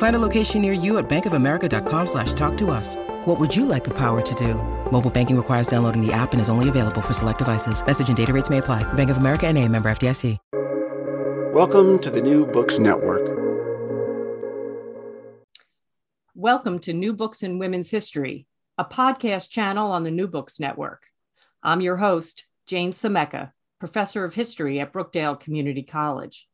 Find a location near you at bankofamerica.com slash talk to us. What would you like the power to do? Mobile banking requires downloading the app and is only available for select devices. Message and data rates may apply. Bank of America and a member FDIC. Welcome to the New Books Network. Welcome to New Books in Women's History, a podcast channel on the New Books Network. I'm your host, Jane Scimeca, professor of history at Brookdale Community College.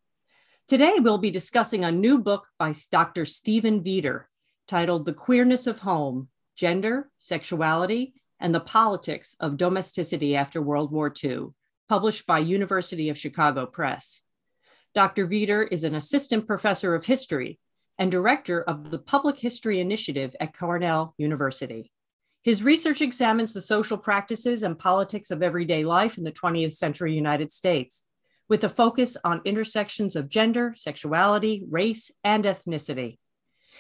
Today, we'll be discussing a new book by Dr. Stephen Vider titled The Queerness of Home Gender, Sexuality, and the Politics of Domesticity After World War II, published by University of Chicago Press. Dr. Vider is an assistant professor of history and director of the Public History Initiative at Cornell University. His research examines the social practices and politics of everyday life in the 20th century United States, with a focus on intersections of gender, sexuality, race, and ethnicity.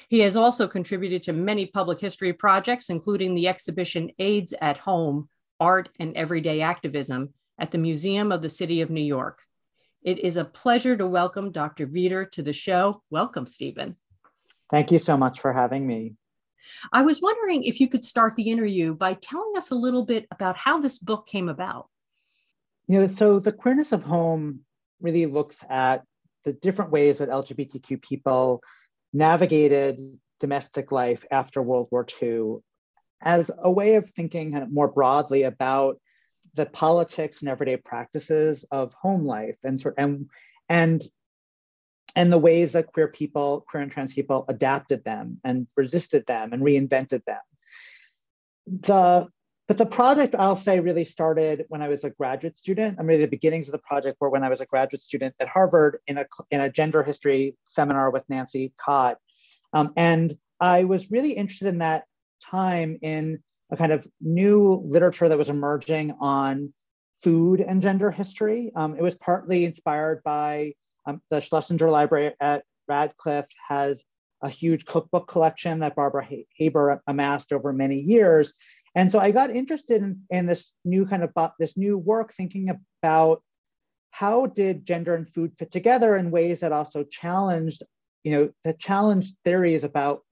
He has also contributed to many public history projects, including the exhibition AIDS at Home Art and Everyday Activism at the Museum of the City of New York. It is a pleasure to welcome Dr. Vider to the show. Welcome, Stephen. Thank you so much for having me. I was wondering if you could start the interview by telling us a little bit about how this book came about. You know, so the queerness of home really looks at the different ways that LGBTQ people navigated domestic life after World War II as a way of thinking kind of more broadly about the politics and everyday practices of home life and sort and and and the ways that queer people, queer and trans people adapted them and resisted them and reinvented them. The but the project I'll say really started when I was a graduate student. I mean, the beginnings of the project were when I was a graduate student at Harvard in a, in a gender history seminar with Nancy Cott. Um, and I was really interested in that time in a kind of new literature that was emerging on food and gender history. Um, it was partly inspired by um, the Schlesinger Library at Radcliffe has a huge cookbook collection that Barbara Haber amassed over many years. And so I got interested in, in this new kind of this new work, thinking about how did gender and food fit together in ways that also challenged, you know, the challenged theories about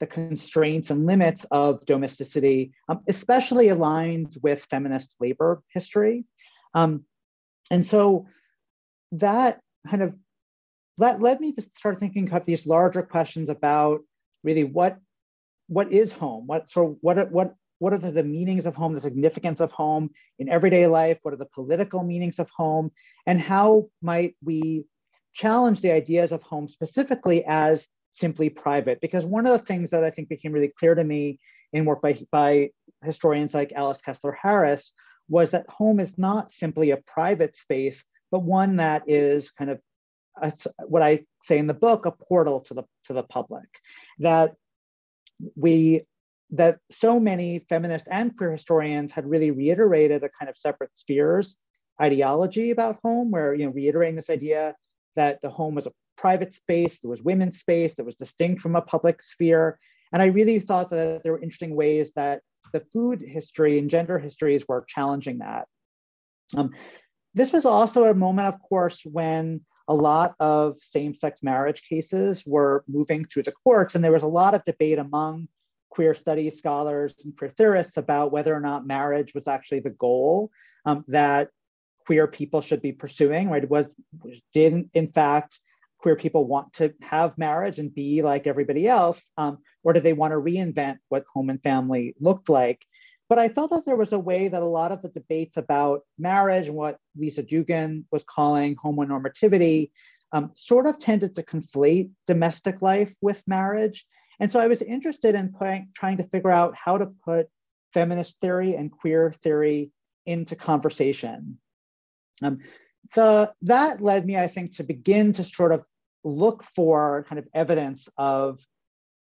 the constraints and limits of domesticity, um, especially aligned with feminist labor history. Um, and so that kind of led, led me to start thinking about these larger questions about really what what is home? What so what what what are the, the, meanings of home, the significance of home in everyday life? What are the political meanings of home? And how might we challenge the ideas of home specifically as simply private? Because one of the things that I think became really clear to me in work by, by historians like Alice Kessler Harris was that home is not simply a private space, but one that is kind of a, what I say in the book, a portal to the to the public. That we that so many feminist and queer historians had really reiterated a kind of separate spheres ideology about home, where you know reiterating this idea that the home was a private space, there was women's space, that was distinct from a public sphere. And I really thought that there were interesting ways that the food history and gender histories were challenging that. Um, this was also a moment, of course, when a lot of same-sex marriage cases were moving through the courts, and there was a lot of debate among queer studies scholars and queer theorists about whether or not marriage was actually the goal um, that queer people should be pursuing. Right? Was didn't in fact queer people want to have marriage and be like everybody else, um, or do they want to reinvent what home and family looked like? But I felt that there was a way that a lot of the debates about marriage and what Lisa Duggan was calling homonormativity um, sort of tended to conflate domestic life with marriage. And so I was interested in playing, trying to figure out how to put feminist theory and queer theory into conversation. Um, the, that led me, I think, to begin to sort of look for kind of evidence of,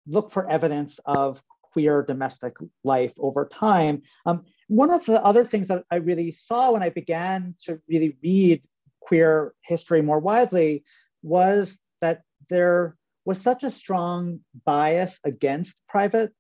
look for evidence of queer domestic life over time. Um, one of the other things that I really saw when I began to really read queer history more widely was that there was such a strong bias against private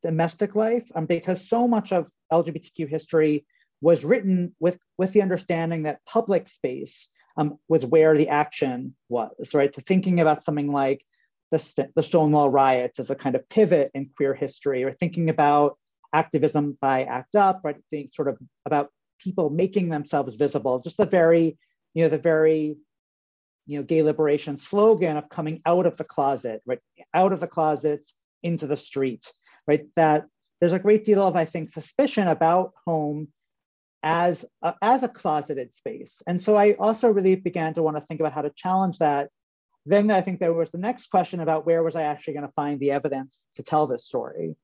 domestic life um, because so much of LGBTQ history was written with, with the understanding that public space um, was where the action was, right? To thinking about something like the, the Stonewall riots as a kind of pivot in queer history, or thinking about activism by ACT UP, right? Think sort of about people making themselves visible, just the very, you know, the very, you know, gay liberation slogan of coming out of the closet, right? Out of the closets into the street, right? That there's a great deal of, I think, suspicion about home as a, as a closeted space. And so I also really began to want to think about how to challenge that then I think there was the next question about where was I actually going to find the evidence to tell this story.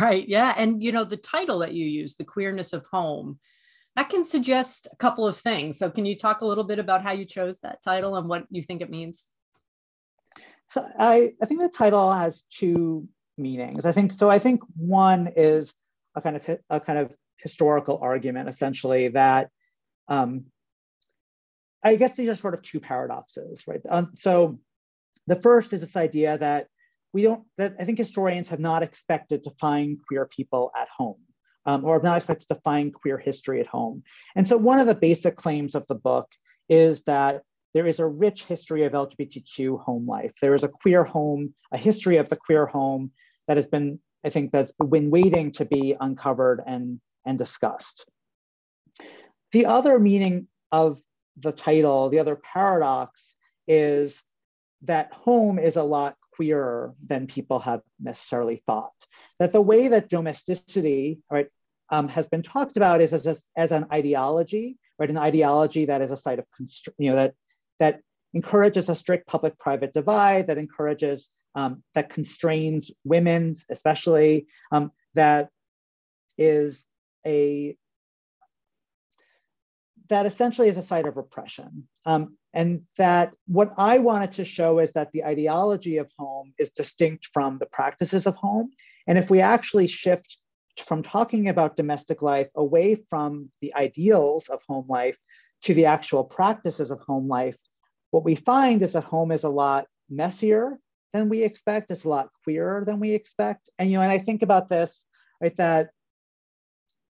Right. Yeah. And, you know, the title that you use, The Queerness of Home, that can suggest a couple of things. So, can you talk a little bit about how you chose that title and what you think it means? So, I, I think the title has two meanings. I think so. I think one is a kind of a kind of historical argument, essentially that um, I guess these are sort of two paradoxes, right? Um, so the first is this idea that we don't, that I think historians have not expected to find queer people at home. Um, or have not expected to find queer history at home. And so one of the basic claims of the book is that there is a rich history of LGBTQ home life. There is a queer home, a history of the queer home that has been, I think, that's been waiting to be uncovered and, and discussed. The other meaning of the title, the other paradox is that home is a lot queerer than people have necessarily thought. That the way that domesticity, right, um, has been talked about is as, a, as an ideology, right, an ideology that is a site of, constr- you know, that that encourages a strict public-private divide, that encourages, um, that constrains women, especially, um, that is a that essentially is a site of repression. Um, and that what I wanted to show is that the ideology of home is distinct from the practices of home. And if we actually shift from talking about domestic life away from the ideals of home life to the actual practices of home life, what we find is that home is a lot messier than we expect. It's a lot queerer than we expect. And you know, and I think about this, right? That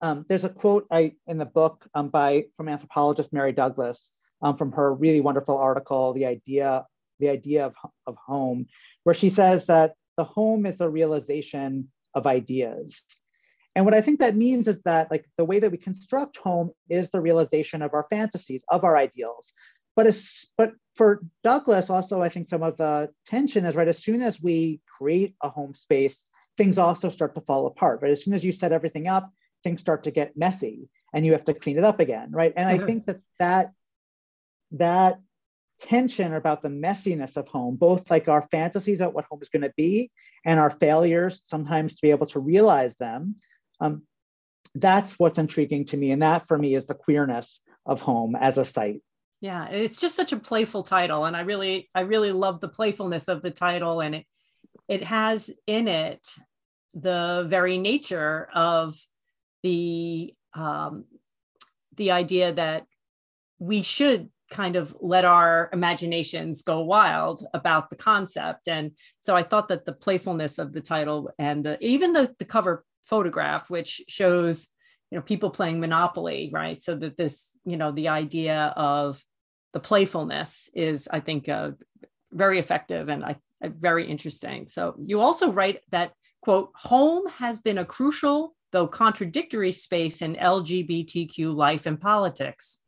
um, there's a quote I, in the book um, by from anthropologist Mary Douglas um, from her really wonderful article, "The Idea, the Idea of, of Home," where she says that the home is the realization of ideas. And what I think that means is that like the way that we construct home is the realization of our fantasies, of our ideals. But as, but for Douglas, also I think some of the tension is right. As soon as we create a home space, things also start to fall apart. Right. As soon as you set everything up, things start to get messy and you have to clean it up again right and i mm-hmm. think that that that tension about the messiness of home both like our fantasies about what home is going to be and our failures sometimes to be able to realize them um, that's what's intriguing to me. And that for me is the queerness of home as a site. Yeah it's just such a playful title and i really i really love the playfulness of the title and it it has in it the very nature of the um, the idea that we should kind of let our imaginations go wild about the concept and so i thought that the playfulness of the title and the, even the, the cover photograph which shows you know people playing monopoly right so that this you know the idea of the playfulness is, I think, uh, very effective and I, very interesting. So you also write that quote, home has been a crucial though contradictory space in LGBTQ life and politics.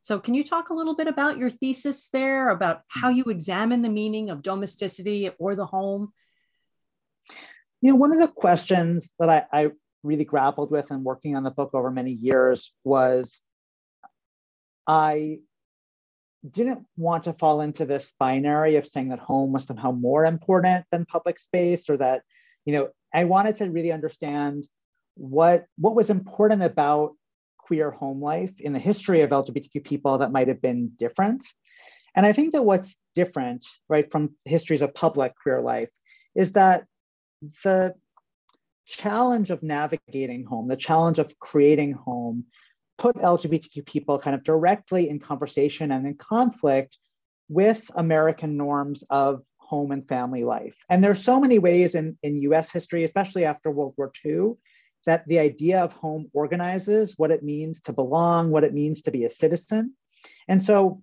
So, can you talk a little bit about your thesis there, about how you examine the meaning of domesticity or the home? You know, one of the questions that I, I really grappled with in working on the book over many years was I didn't want to fall into this binary of saying that home was somehow more important than public space or that, you know, I wanted to really understand what, what was important about queer home life in the history of LGBTQ people that might have been different. And I think that what's different, right, from histories of public queer life is that the challenge of navigating home, the challenge of creating home, put LGBTQ people kind of directly in conversation and in conflict with American norms of home and family life. And there's so many ways in, in US history, especially after World War II, that the idea of home organizes what it means to belong, what it means to be a citizen. And so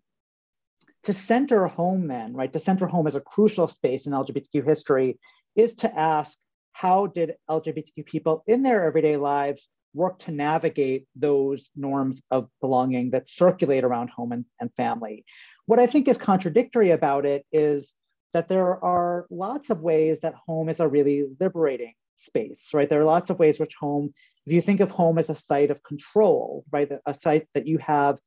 to center home then, right, to center home as a crucial space in LGBTQ history is to ask how did LGBTQ people in their everyday lives work to navigate those norms of belonging that circulate around home and, and family? What I think is contradictory about it is that there are lots of ways that home is a really liberating space, right? There are lots of ways which home, if you think of home as a site of control, right? A site that you have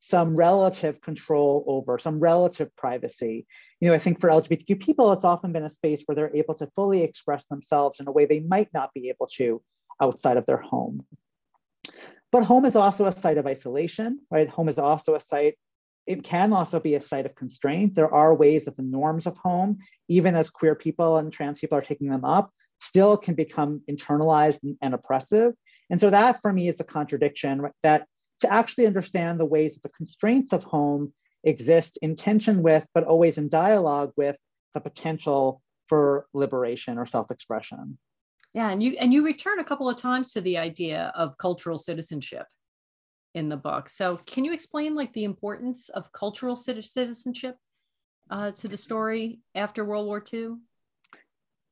some relative control over, some relative privacy. You know, I think for LGBTQ people, it's often been a space where they're able to fully express themselves in a way they might not be able to outside of their home. But home is also a site of isolation, right? Home is also a site, it can also be a site of constraint. There are ways that the norms of home, even as queer people and trans people are taking them up, still can become internalized and, and oppressive. And so that for me is the contradiction right? that to actually understand the ways that the constraints of home exist in tension with, but always in dialogue with the potential for liberation or self-expression. Yeah, and you and you return a couple of times to the idea of cultural citizenship in the book. So can you explain like the importance of cultural citizenship uh, to the story after World War II?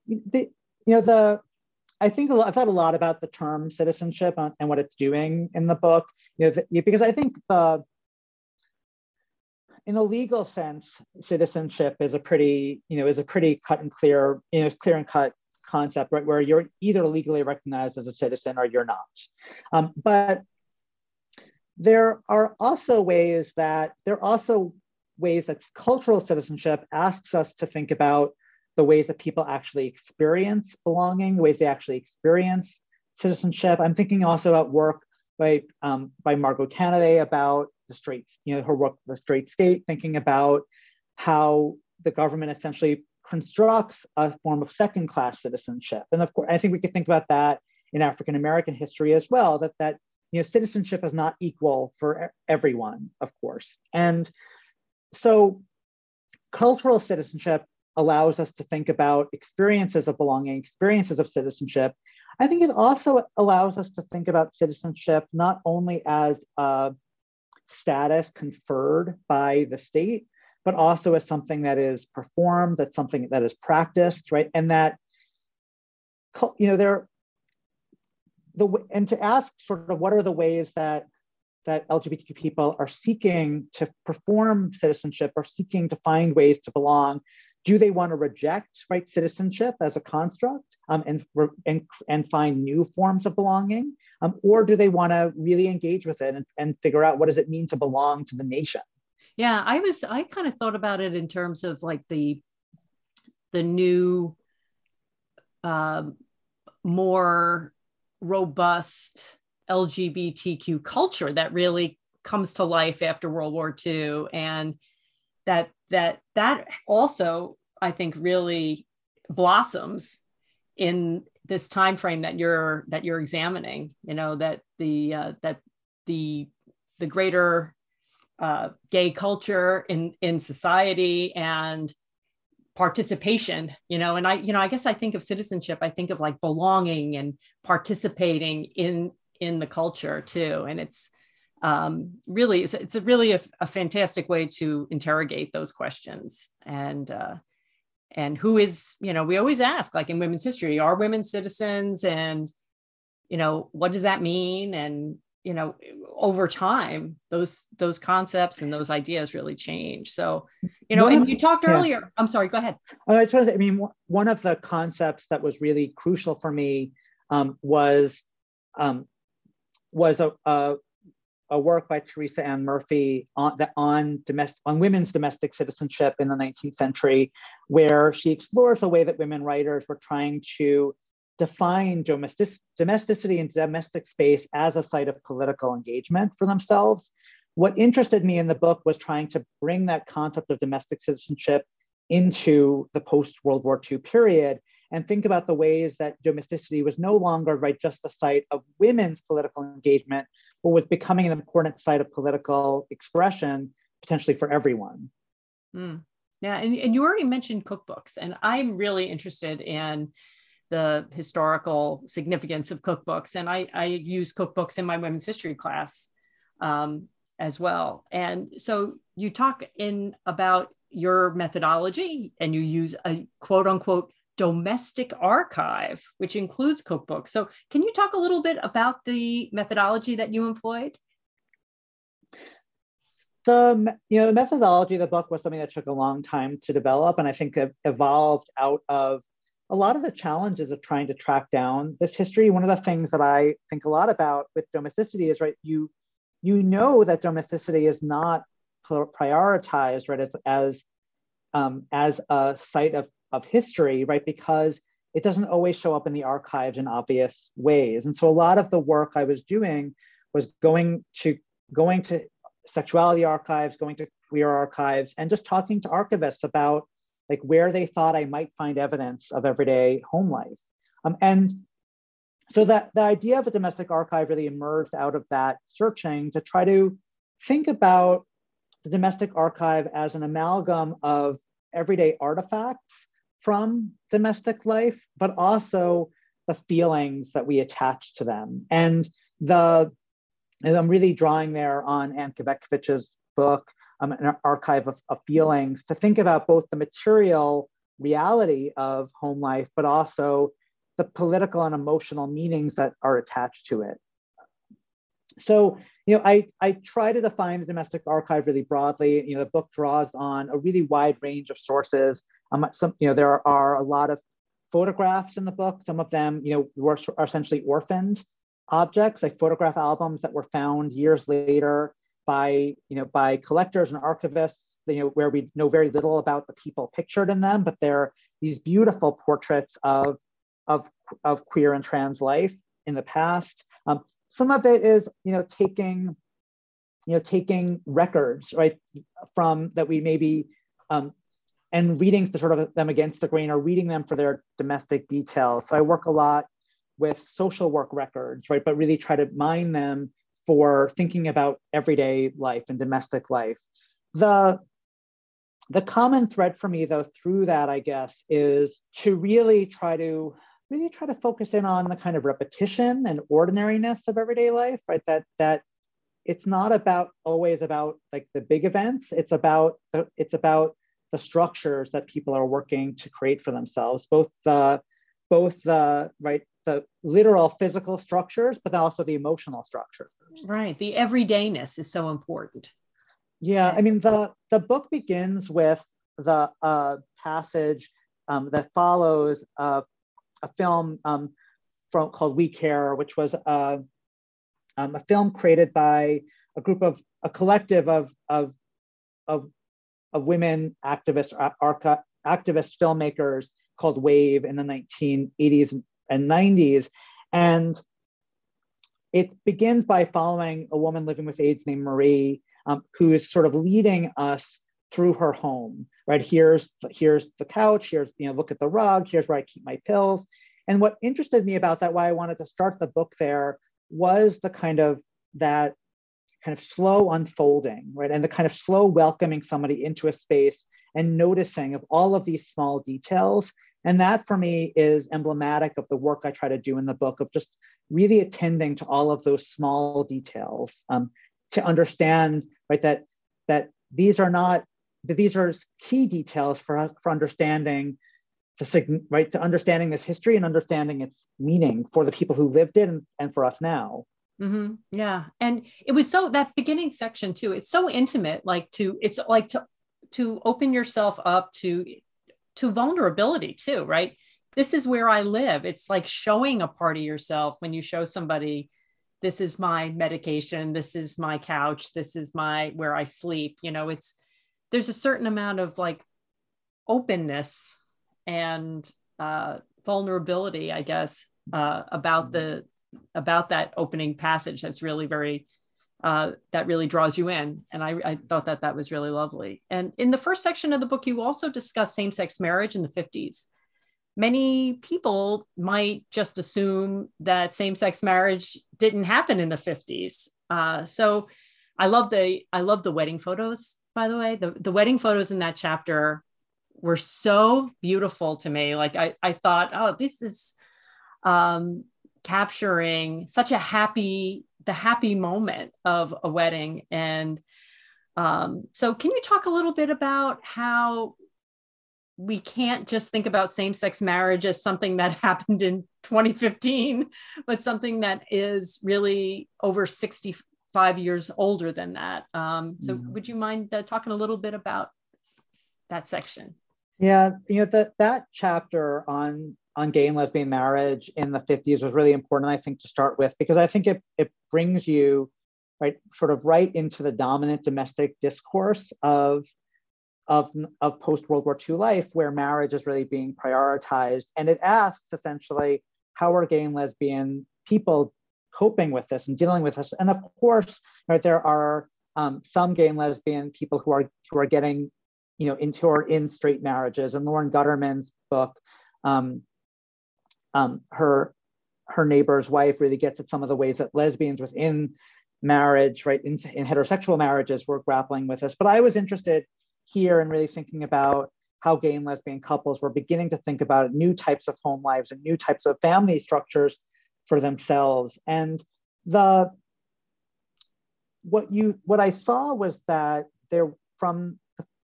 The, you know the I think I've thought a lot about the term citizenship and what it's doing in the book, you know, because I think the, in a legal sense, citizenship is a pretty, you know, is a pretty cut and clear, you know, clear and cut concept, right, where you're either legally recognized as a citizen or you're not. Um, but there are also ways that there are also ways that cultural citizenship asks us to think about the ways that people actually experience belonging, the ways they actually experience citizenship. I'm thinking also about work by, um, by Margot Canaday about the straight, you know, her work, The Straight State, thinking about how the government essentially constructs a form of second class citizenship. And of course, I think we could think about that in African American history as well, that, that you know, citizenship is not equal for everyone, of course. And so cultural citizenship allows us to think about experiences of belonging, experiences of citizenship. I think it also allows us to think about citizenship not only as a status conferred by the state, but also as something that is performed, that's something that is practiced, right? And that, you know, there, the and to ask sort of what are the ways that that LGBTQ people are seeking to perform citizenship or seeking to find ways to belong do they want to reject right citizenship as a construct um, and, and, and find new forms of belonging? Um, or do they want to really engage with it and, and figure out what does it mean to belong to the nation? Yeah i was i kind of thought about it in terms of like the the new um, more robust lgbtq culture that really comes to life after world war ii and that that that also i think really blossoms in this time frame that you're that you're examining you know that the uh, that the the greater uh, gay culture in in society and participation you know and i you know i guess i think of citizenship i think of like belonging and participating in in the culture too. And it's um, really, it's, it's a really a, a, fantastic way to interrogate those questions. And uh, and who is, you know, we always ask, like in women's history, are women citizens, and you know, what does that mean? And you know over time those those concepts and those ideas really change so you know one and of, you talked yeah. earlier i'm sorry go ahead uh, I, I mean one of the concepts that was really crucial for me um, was um, was a, a, a work by Teresa Ann Murphy on on domestic on women's domestic citizenship in the 19th century, where she explores the way that women writers were trying to define domestic, domesticity and domestic space as a site of political engagement for themselves. What interested me in the book was trying to bring that concept of domestic citizenship into the post World War II period and think about the ways that domesticity was no longer right just the site of women's political engagement, but was becoming an important site of political expression potentially for everyone. Mm. Yeah, and, and you already mentioned cookbooks, and I'm really interested in the historical significance of cookbooks. And I, I use cookbooks in my women's history class um, as well. And so you talk in about your methodology and you use a quote unquote domestic archive, which includes cookbooks. So can you talk a little bit about the methodology that you employed? The, you know, the methodology of the book was something that took a long time to develop and I think it evolved out of a lot of the challenges of trying to track down this history one of the things that i think a lot about with domesticity is right you you know that domesticity is not prioritized right as as um, as a site of, of history right because it doesn't always show up in the archives in obvious ways and so a lot of the work i was doing was going to going to sexuality archives going to queer archives and just talking to archivists about like where they thought I might find evidence of everyday home life. Um, and so that the idea of a domestic archive really emerged out of that searching to try to think about the domestic archive as an amalgam of everyday artifacts from domestic life, but also the feelings that we attach to them. And the and I'm really drawing there on Ann Cvetkovich's book, um, an archive of, of feelings to think about both the material reality of home life, but also the political and emotional meanings that are attached to it. So, you know, I, I try to define the domestic archive really broadly. You know, the book draws on a really wide range of sources. Um, some, you know, there are, a lot of photographs in the book. Some of them, you know, were are essentially orphaned objects, like photograph albums that were found years later by, you know, by collectors and archivists, you know, where we know very little about the people pictured in them, but they're these beautiful portraits of, of, of queer and trans life in the past. Um, some of it is, you know, taking, you know, taking records, right, from that we maybe, um, and reading the sort of them against the grain or reading them for their domestic details. So I work a lot with social work records, right, but really try to mine them for thinking about everyday life and domestic life. The, the common thread for me though through that, I guess, is to really try to really try to focus in on the kind of repetition and ordinariness of everyday life, right? That that it's not about always about like the big events. It's about it's about the structures that people are working to create for themselves, both the both the right the literal physical structures, but also the emotional structures. Right. The everydayness is so important. Yeah. I mean, the, the book begins with the uh, passage um, that follows uh, a film um, from, called We Care, which was uh, um, a film created by a group of a collective of, of, of, of women activists, arca, activist filmmakers called Wave in the 1980s and 90s. And it begins by following a woman living with AIDS named Marie, um, who is sort of leading us through her home. Right here's here's the couch. Here's you know look at the rug. Here's where I keep my pills. And what interested me about that, why I wanted to start the book there, was the kind of that kind of slow unfolding, right, and the kind of slow welcoming somebody into a space and noticing of all of these small details and that for me is emblematic of the work I try to do in the book of just really attending to all of those small details. Um, to understand right that that these are not that these are key details for us for understanding the right to understanding this history and understanding its meaning for the people who lived it and, and for us now mm-hmm. yeah. And it was so that beginning section too it's so intimate like to it's like to to open yourself up to to vulnerability too right? This is where i live. It's like showing a part of yourself when you show somebody this is my medication this is my couch this is my where i sleep you know it's there's a certain amount of like openness and uh, vulnerability i guess uh, about the about that opening passage that's really very uh, that really draws you in and I, I thought that that was really lovely and in the first section of the book you also discuss same-sex marriage in the 50s many people might just assume that same-sex marriage didn't happen in the 50s. Uh, so I love the I love the wedding photos. By the way, the, the wedding photos in that chapter were so beautiful to me. Like I, I thought, oh, this is um, capturing such a happy, the happy moment of a wedding. And um, so, can you talk a little bit about how we can't just think about same-sex marriage as something that happened in 2015 but something that is really over 65 years older than that um, so mm-hmm. would you mind uh, talking a little bit about that section yeah you know that that chapter on on gay and lesbian marriage in the 50s was really important i think to start with because i think it, it brings you right sort of right into the dominant domestic discourse of of, of post World War II life where marriage is really being prioritized. And it asks essentially, how are gay and lesbian people coping with this and dealing with this? And of course, right, there are um, some gay and lesbian people who are who are getting, you know, into or in straight marriages. And Lauren Gutterman's book, um, um, her her neighbor's wife really gets at some of the ways that lesbians within marriage, right, in, in heterosexual marriages, were grappling with this. But I was interested here in really thinking about how gay and lesbian couples were beginning to think about new types of home lives and new types of family structures for themselves. And the what you what I saw was that there from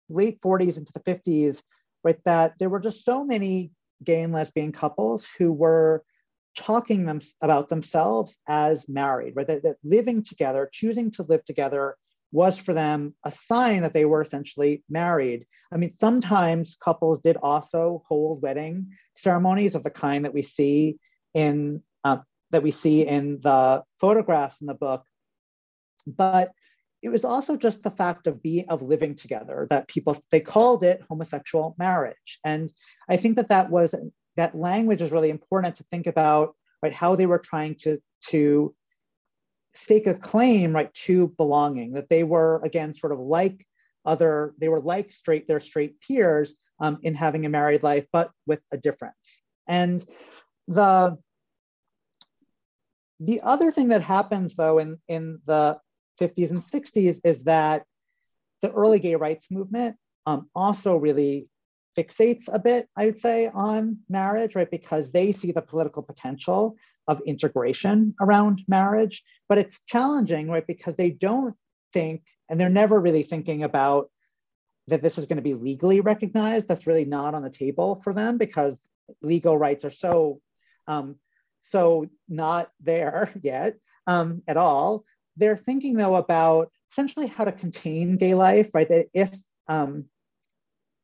late 40s into the 50s, right, that there were just so many gay and lesbian couples who were talking them about themselves as married, right? That, that living together, choosing to live together was for them a sign that they were essentially married. I mean, sometimes couples did also hold wedding ceremonies of the kind that we see in uh, that we see in the photographs in the book, but it was also just the fact of being of living together that people they called it homosexual marriage, and I think that that was that language is really important to think about right how they were trying to to stake a claim right to belonging that they were again sort of like other they were like straight their straight peers um, in having a married life but with a difference. And the the other thing that happens though in in the 50s and 60s is that the early gay rights movement um, also really fixates a bit, I would say, on marriage, right? Because they see the political potential of integration around marriage. But it's challenging, right? Because they don't think, and they're never really thinking about that this is going to be legally recognized. That's really not on the table for them because legal rights are so um, so not there yet um, at all. They're thinking though about essentially how to contain gay life, right? That if um,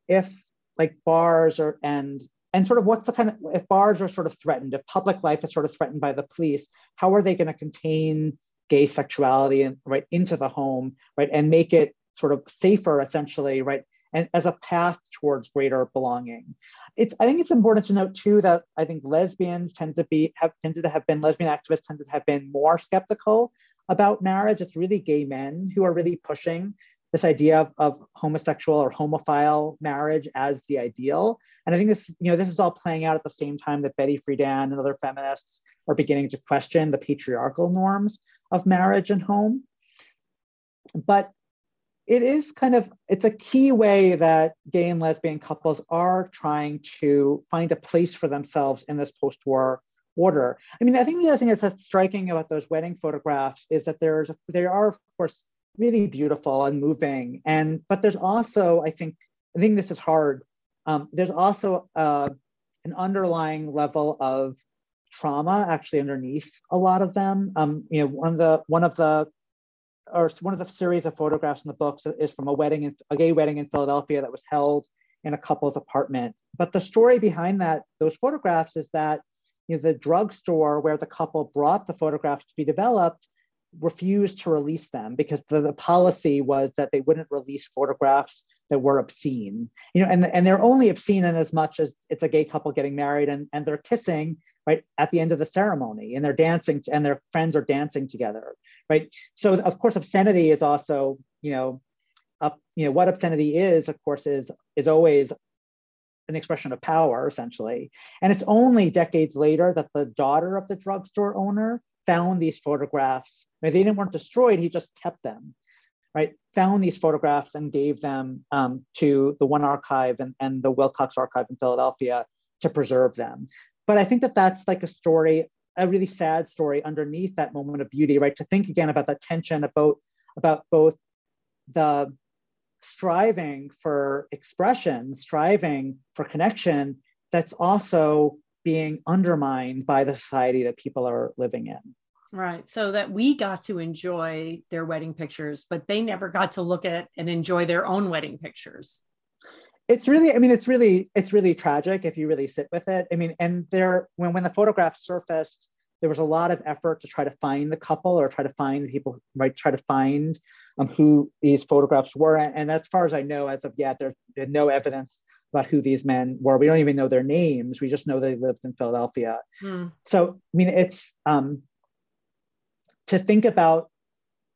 if like bars or and and sort of what's the kind of if bars are sort of threatened if public life is sort of threatened by the police how are they going to contain gay sexuality and right into the home right and make it sort of safer essentially right and as a path towards greater belonging it's i think it's important to note too that i think lesbians tend to be have tended to have been lesbian activists tended to have been more skeptical about marriage it's really gay men who are really pushing this idea of, of homosexual or homophile marriage as the ideal. And I think this, you know, this is all playing out at the same time that Betty Friedan and other feminists are beginning to question the patriarchal norms of marriage and home. But it is kind of it's a key way that gay and lesbian couples are trying to find a place for themselves in this post-war order. I mean, I think the other thing that's striking about those wedding photographs is that there's they are of course really beautiful and moving, and but there's also I think I think this is hard. Um, there's also uh, an underlying level of trauma actually underneath a lot of them. Um, you know, one of the one of the or one of the series of photographs in the books is from a wedding, in, a gay wedding in Philadelphia that was held in a couple's apartment. But the story behind that, those photographs, is that you know, the drugstore where the couple brought the photographs to be developed refused to release them because the, the policy was that they wouldn't release photographs that were obscene. You know, and, and they're only obscene in as much as it's a gay couple getting married and, and they're kissing right at the end of the ceremony and they're dancing and their friends are dancing together right so of course obscenity is also you know up you know what obscenity is of course is is always an expression of power essentially. And it's only decades later that the daughter of the drugstore owner found these photographs. They didn't weren't destroyed he just kept them right? Found these photographs and gave them um, to the one archive and, and the wilcox archive in philadelphia to preserve them. But I think that that's like a story, a really sad story underneath that moment of beauty, right? To think again about that tension about about both the striving for expression, striving for connection, that's also being undermined by the society that people are living in. Right. So that we got to enjoy their wedding pictures, but they never got to look at and enjoy their own wedding pictures it's really i mean it's really it's really tragic if you really sit with it i mean and there when when the photograph surfaced there was a lot of effort to try to find the couple or try to find the people right try to find um, who these photographs were and as far as i know as of yet there's no evidence about who these men were we don't even know their names we just know they lived in philadelphia mm. so i mean it's um, to think about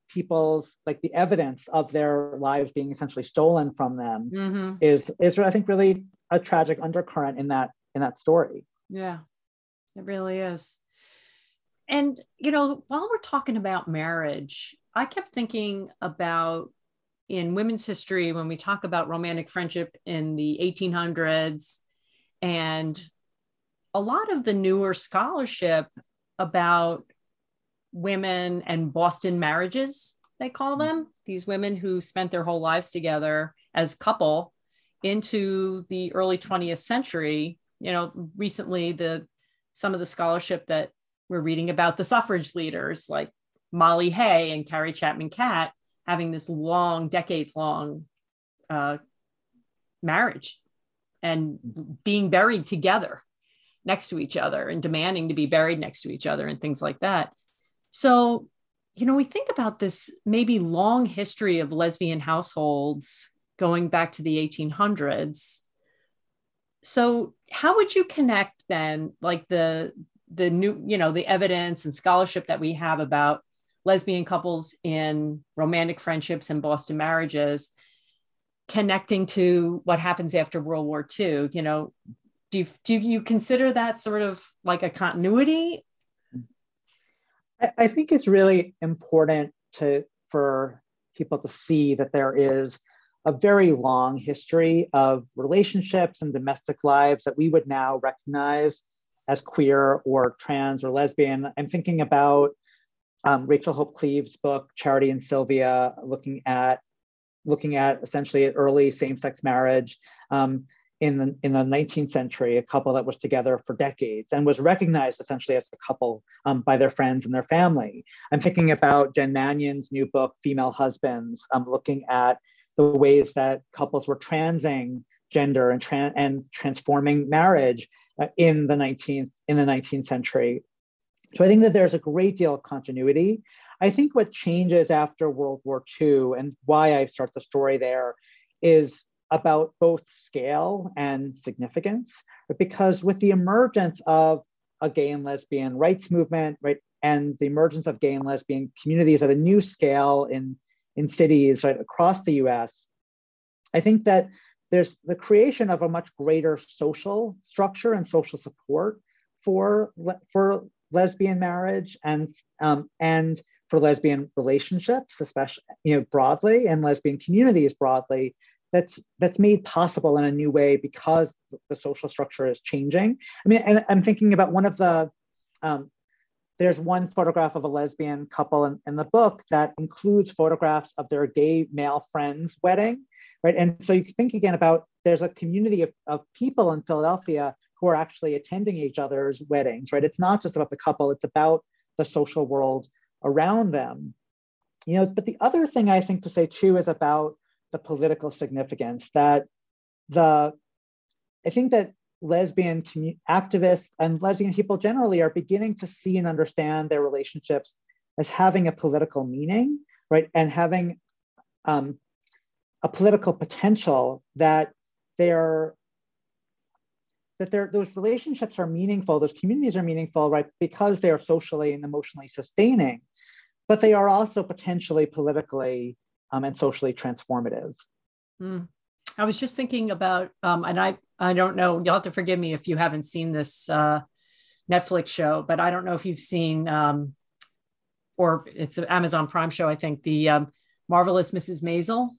people's like the evidence of their lives being essentially stolen from them mm-hmm. is is I think really a tragic undercurrent in that in that story. Yeah, it really is. And you know, while we're talking about marriage, I kept thinking about in women's history when we talk about romantic friendship in the 1800s and a lot of the newer scholarship about women and Boston marriages, they call them, these women who spent their whole lives together as couple into the early 20th century. You know, recently the some of the scholarship that we're reading about the suffrage leaders like Molly Hay and Carrie Chapman Catt having this long, decades long uh, marriage and being buried together next to each other and demanding to be buried next to each other and things like that. So, you know, we think about this maybe long history of lesbian households going back to the 1800s. So, how would you connect then, like the the new, you know, the evidence and scholarship that we have about lesbian couples in romantic friendships and Boston marriages, connecting to what happens after World War II? You know, do you, do you consider that sort of like a continuity I think it's really important to for people to see that there is a very long history of relationships and domestic lives that we would now recognize as queer or trans or lesbian. I'm thinking about um, Rachel Hope Cleves' book Charity and Sylvia, looking at looking at essentially early same-sex marriage. Um, in the, in the 19th century, a couple that was together for decades and was recognized essentially as a couple um, by their friends and their family. I'm thinking about Jen Manion's new book, Female Husbands, um, looking at the ways that couples were transing gender and, tra- and transforming marriage uh, in the 19th in the 19th century. So I think that there's a great deal of continuity. I think what changes after World War II and why I start the story there is about both scale and significance, because with the emergence of a gay and lesbian rights movement, right, and the emergence of gay and lesbian communities at a new scale in, in cities right, across the US, I think that there's the creation of a much greater social structure and social support for, for lesbian marriage and, um, and for lesbian relationships, especially you know, broadly, and lesbian communities broadly, that's that's made possible in a new way because the social structure is changing. I mean, and I'm thinking about one of the um, there's one photograph of a lesbian couple in, in, the book that includes photographs of their gay male friends' wedding, right? And so you think again about there's a community of, of people in Philadelphia who are actually attending each other's weddings, right? It's not just about the couple, it's about the social world around them. You know, but the other thing I think to say too is about the political significance that the I think that lesbian activists and lesbian people generally are beginning to see and understand their relationships as having a political meaning, right? And having um, a political potential that they're that those relationships are meaningful, those communities are meaningful, right? Because they are socially and emotionally sustaining, but they are also potentially politically um, and socially transformative. Mm. I was just thinking about, um, and I I don't know. You'll have to forgive me if you haven't seen this uh, Netflix show, but I don't know if you've seen, um, or it's an Amazon Prime show. I think the um, marvelous Mrs. Maisel.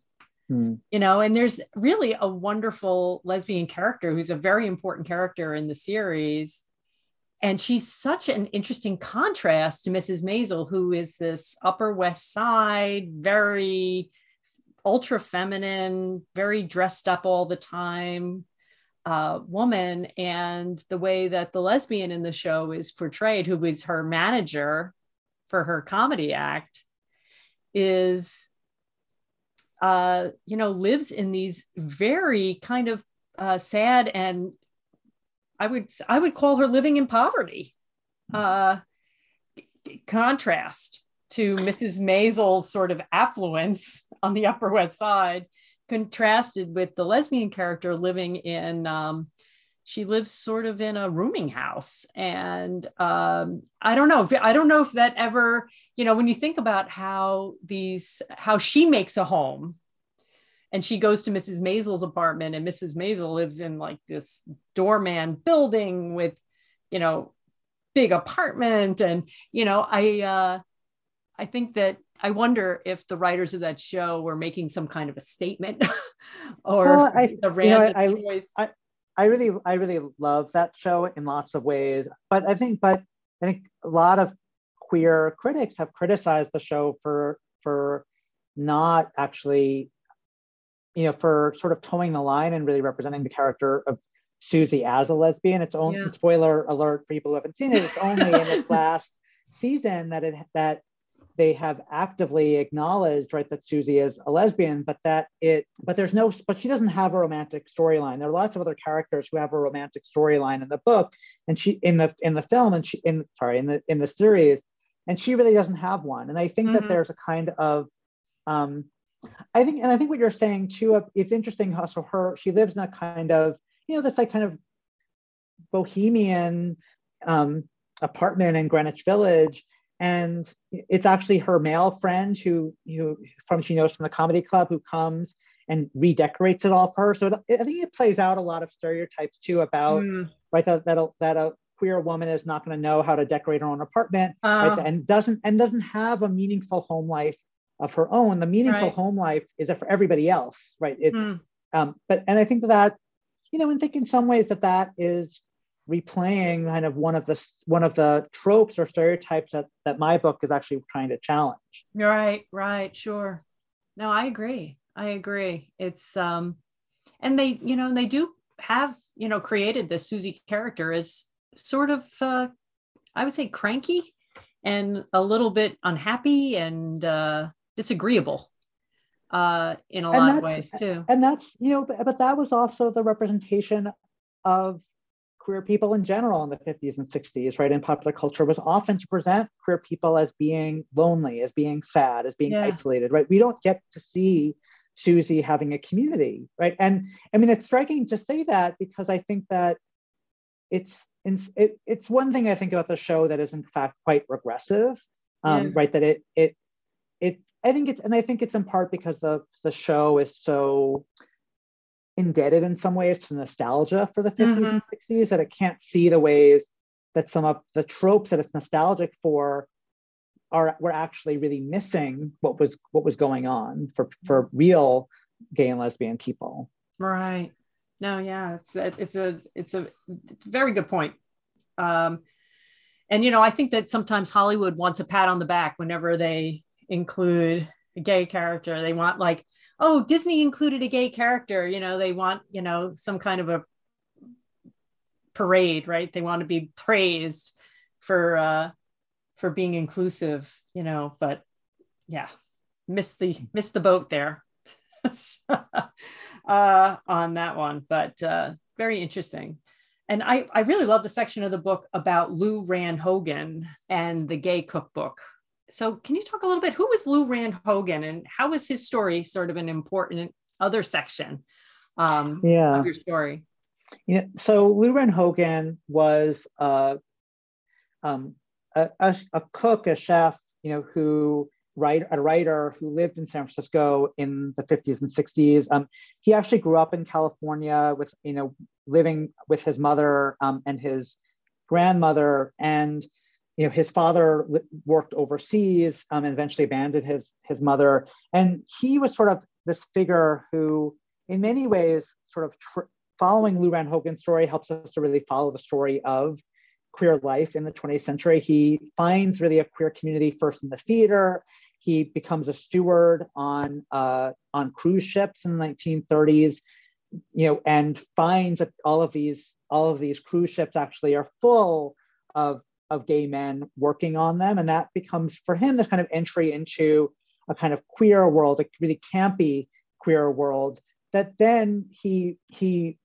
Hmm. You know, and there's really a wonderful lesbian character who's a very important character in the series. And she's such an interesting contrast to Mrs. Maisel, who is this Upper West Side, very ultra feminine, very dressed up all the time uh, woman. And the way that the lesbian in the show is portrayed, who is her manager for her comedy act, is, uh, you know, lives in these very kind of uh, sad and I would I would call her living in poverty. Uh, contrast to Mrs. Maisel's sort of affluence on the Upper West Side, contrasted with the lesbian character living in. Um, she lives sort of in a rooming house, and um, I don't know. If, I don't know if that ever, you know, when you think about how these, how she makes a home, and she goes to Mrs. Maisel's apartment, and Mrs. mazel lives in like this doorman building with, you know, big apartment, and you know, I. Uh, I think that I wonder if the writers of that show were making some kind of a statement or well, I, the random you know, I, I, I really, I really love that show in lots of ways. But I think, but I think a lot of queer critics have criticized the show for for not actually, you know, for sort of toeing the line and really representing the character of Susie as a lesbian. It's only yeah. spoiler alert for people who haven't seen it. It's only in this last season that it that they have actively acknowledged right that Susie is a lesbian, but that it but there's no but she doesn't have a romantic storyline. There are lots of other characters who have a romantic storyline in the book and she in the in the film and she in sorry in the in the series and she really doesn't have one. And I think mm-hmm. that there's a kind of um I think and I think what you're saying too it's interesting how so her she lives in a kind of you know this like kind of bohemian um apartment in Greenwich Village and it's actually her male friend who who from she knows from the comedy club who comes and redecorates it all for her. So it, I think it plays out a lot of stereotypes too about mm. right that that a, that a queer woman is not going to know how to decorate her own apartment uh, right, and doesn't and doesn't have a meaningful home life of her own. The meaningful right. home life is for everybody else, right? It's mm. um, but and I think that, you know, I think in some ways that that is replaying kind of one of the one of the tropes or stereotypes that that my book is actually trying to challenge. Right right sure. No i agree i agree. It's um and they you know they do have you know created this susie character as sort of uh i would say cranky and a little bit unhappy and uh disagreeable uh in a and lot of ways too. and that's you know but, but that was also the representation of queer people in general in the 50s and 60s, right, in popular culture was often to present queer people as being lonely, as being sad, as being yeah. isolated, right? We don't get to see Susie having a community, right? And I mean, it's striking to say that because I think that it's it, it's one thing I think about the show that is in fact quite regressive, um, yeah. right? That it it it I think it's and I think it's in part because the the show is so indebted in some ways to nostalgia for the 50s mm-hmm. and 60s that it can't see the ways that some of the tropes that it's nostalgic for are were actually really missing what was what was going on for for real gay and lesbian people right no yeah it's a, it's a it's a it's a very good point um and you know, I think that sometimes Hollywood wants a pat on the back whenever they include a gay character. They want like, oh, Disney included a gay character. You know, they want you know some kind of a parade, right? They want to be praised for uh, for being inclusive. You know, but yeah, missed the missed the boat there uh, on that one. But uh, very interesting. And I, I really love the section of the book about Lou Rand Hogan and the gay cookbook. So, can you talk a little bit? Who was Lou Rand Hogan and how was his story sort of an important other section um, yeah. of your story? Yeah, so Lou Rand Hogan was uh, um, a, a, a, cook, a chef, you know, who write, a writer who lived in San Francisco in the 50s and 60s. Um, he actually grew up in California with, you know, living with his mother um, and his grandmother. And, you know, his father worked overseas um, and eventually abandoned his, his mother. And he was sort of this figure who, in many ways, sort of tr- following Lou Hogan's story helps us to really follow the story of queer life in the 20th century. He finds really a queer community first in the theater. He becomes a steward on uh, on cruise ships in the 1930s, you know, and finds that all of these all of these cruise ships actually are full of of gay men working on them, and that becomes for him this kind of entry into a kind of queer world, a really campy queer world that then he he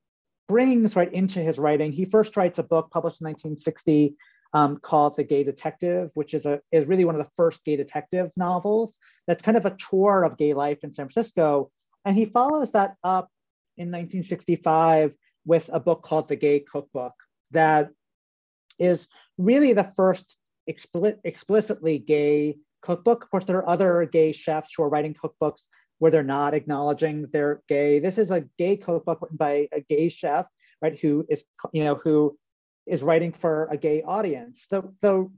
brings right into his writing. He first writes a book published in 1960 um, called The Gay Detective, which is a is really one of the first gay detective novels. That's kind of a tour of gay life in San Francisco, and he follows that up in 1965 with a book called The Gay Cookbook that is really the first explicit, explicitly gay cookbook. Of course, there are other gay chefs who are writing cookbooks where they're not acknowledging they're gay. This is a gay cookbook written by a gay chef, right? Who is, you know, who is writing for a gay audience. So,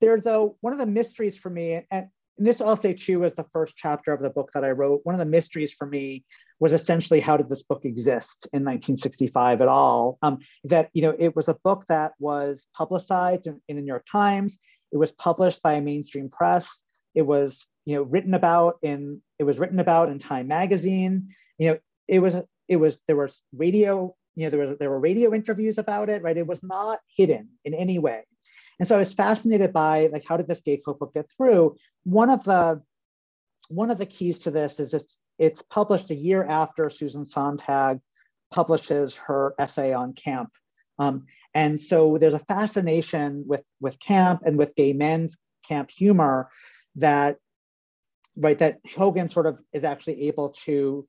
there's a one of the mysteries for me, and, and this I'll say too was the first chapter of the book that I wrote. One of the mysteries for me was essentially how did this book exist in 1965 at all? Um, that you know it was a book that was publicized in, in the New York Times. It was published by a mainstream press. It was you know written about in it was written about in Time magazine. You know it was it was there was radio you know there was there were radio interviews about it right it was not hidden in any way and so i was fascinated by like how did this gay cookbook get through one of the one of the keys to this is it's it's published a year after susan sontag publishes her essay on camp um, and so there's a fascination with with camp and with gay men's camp humor that right that hogan sort of is actually able to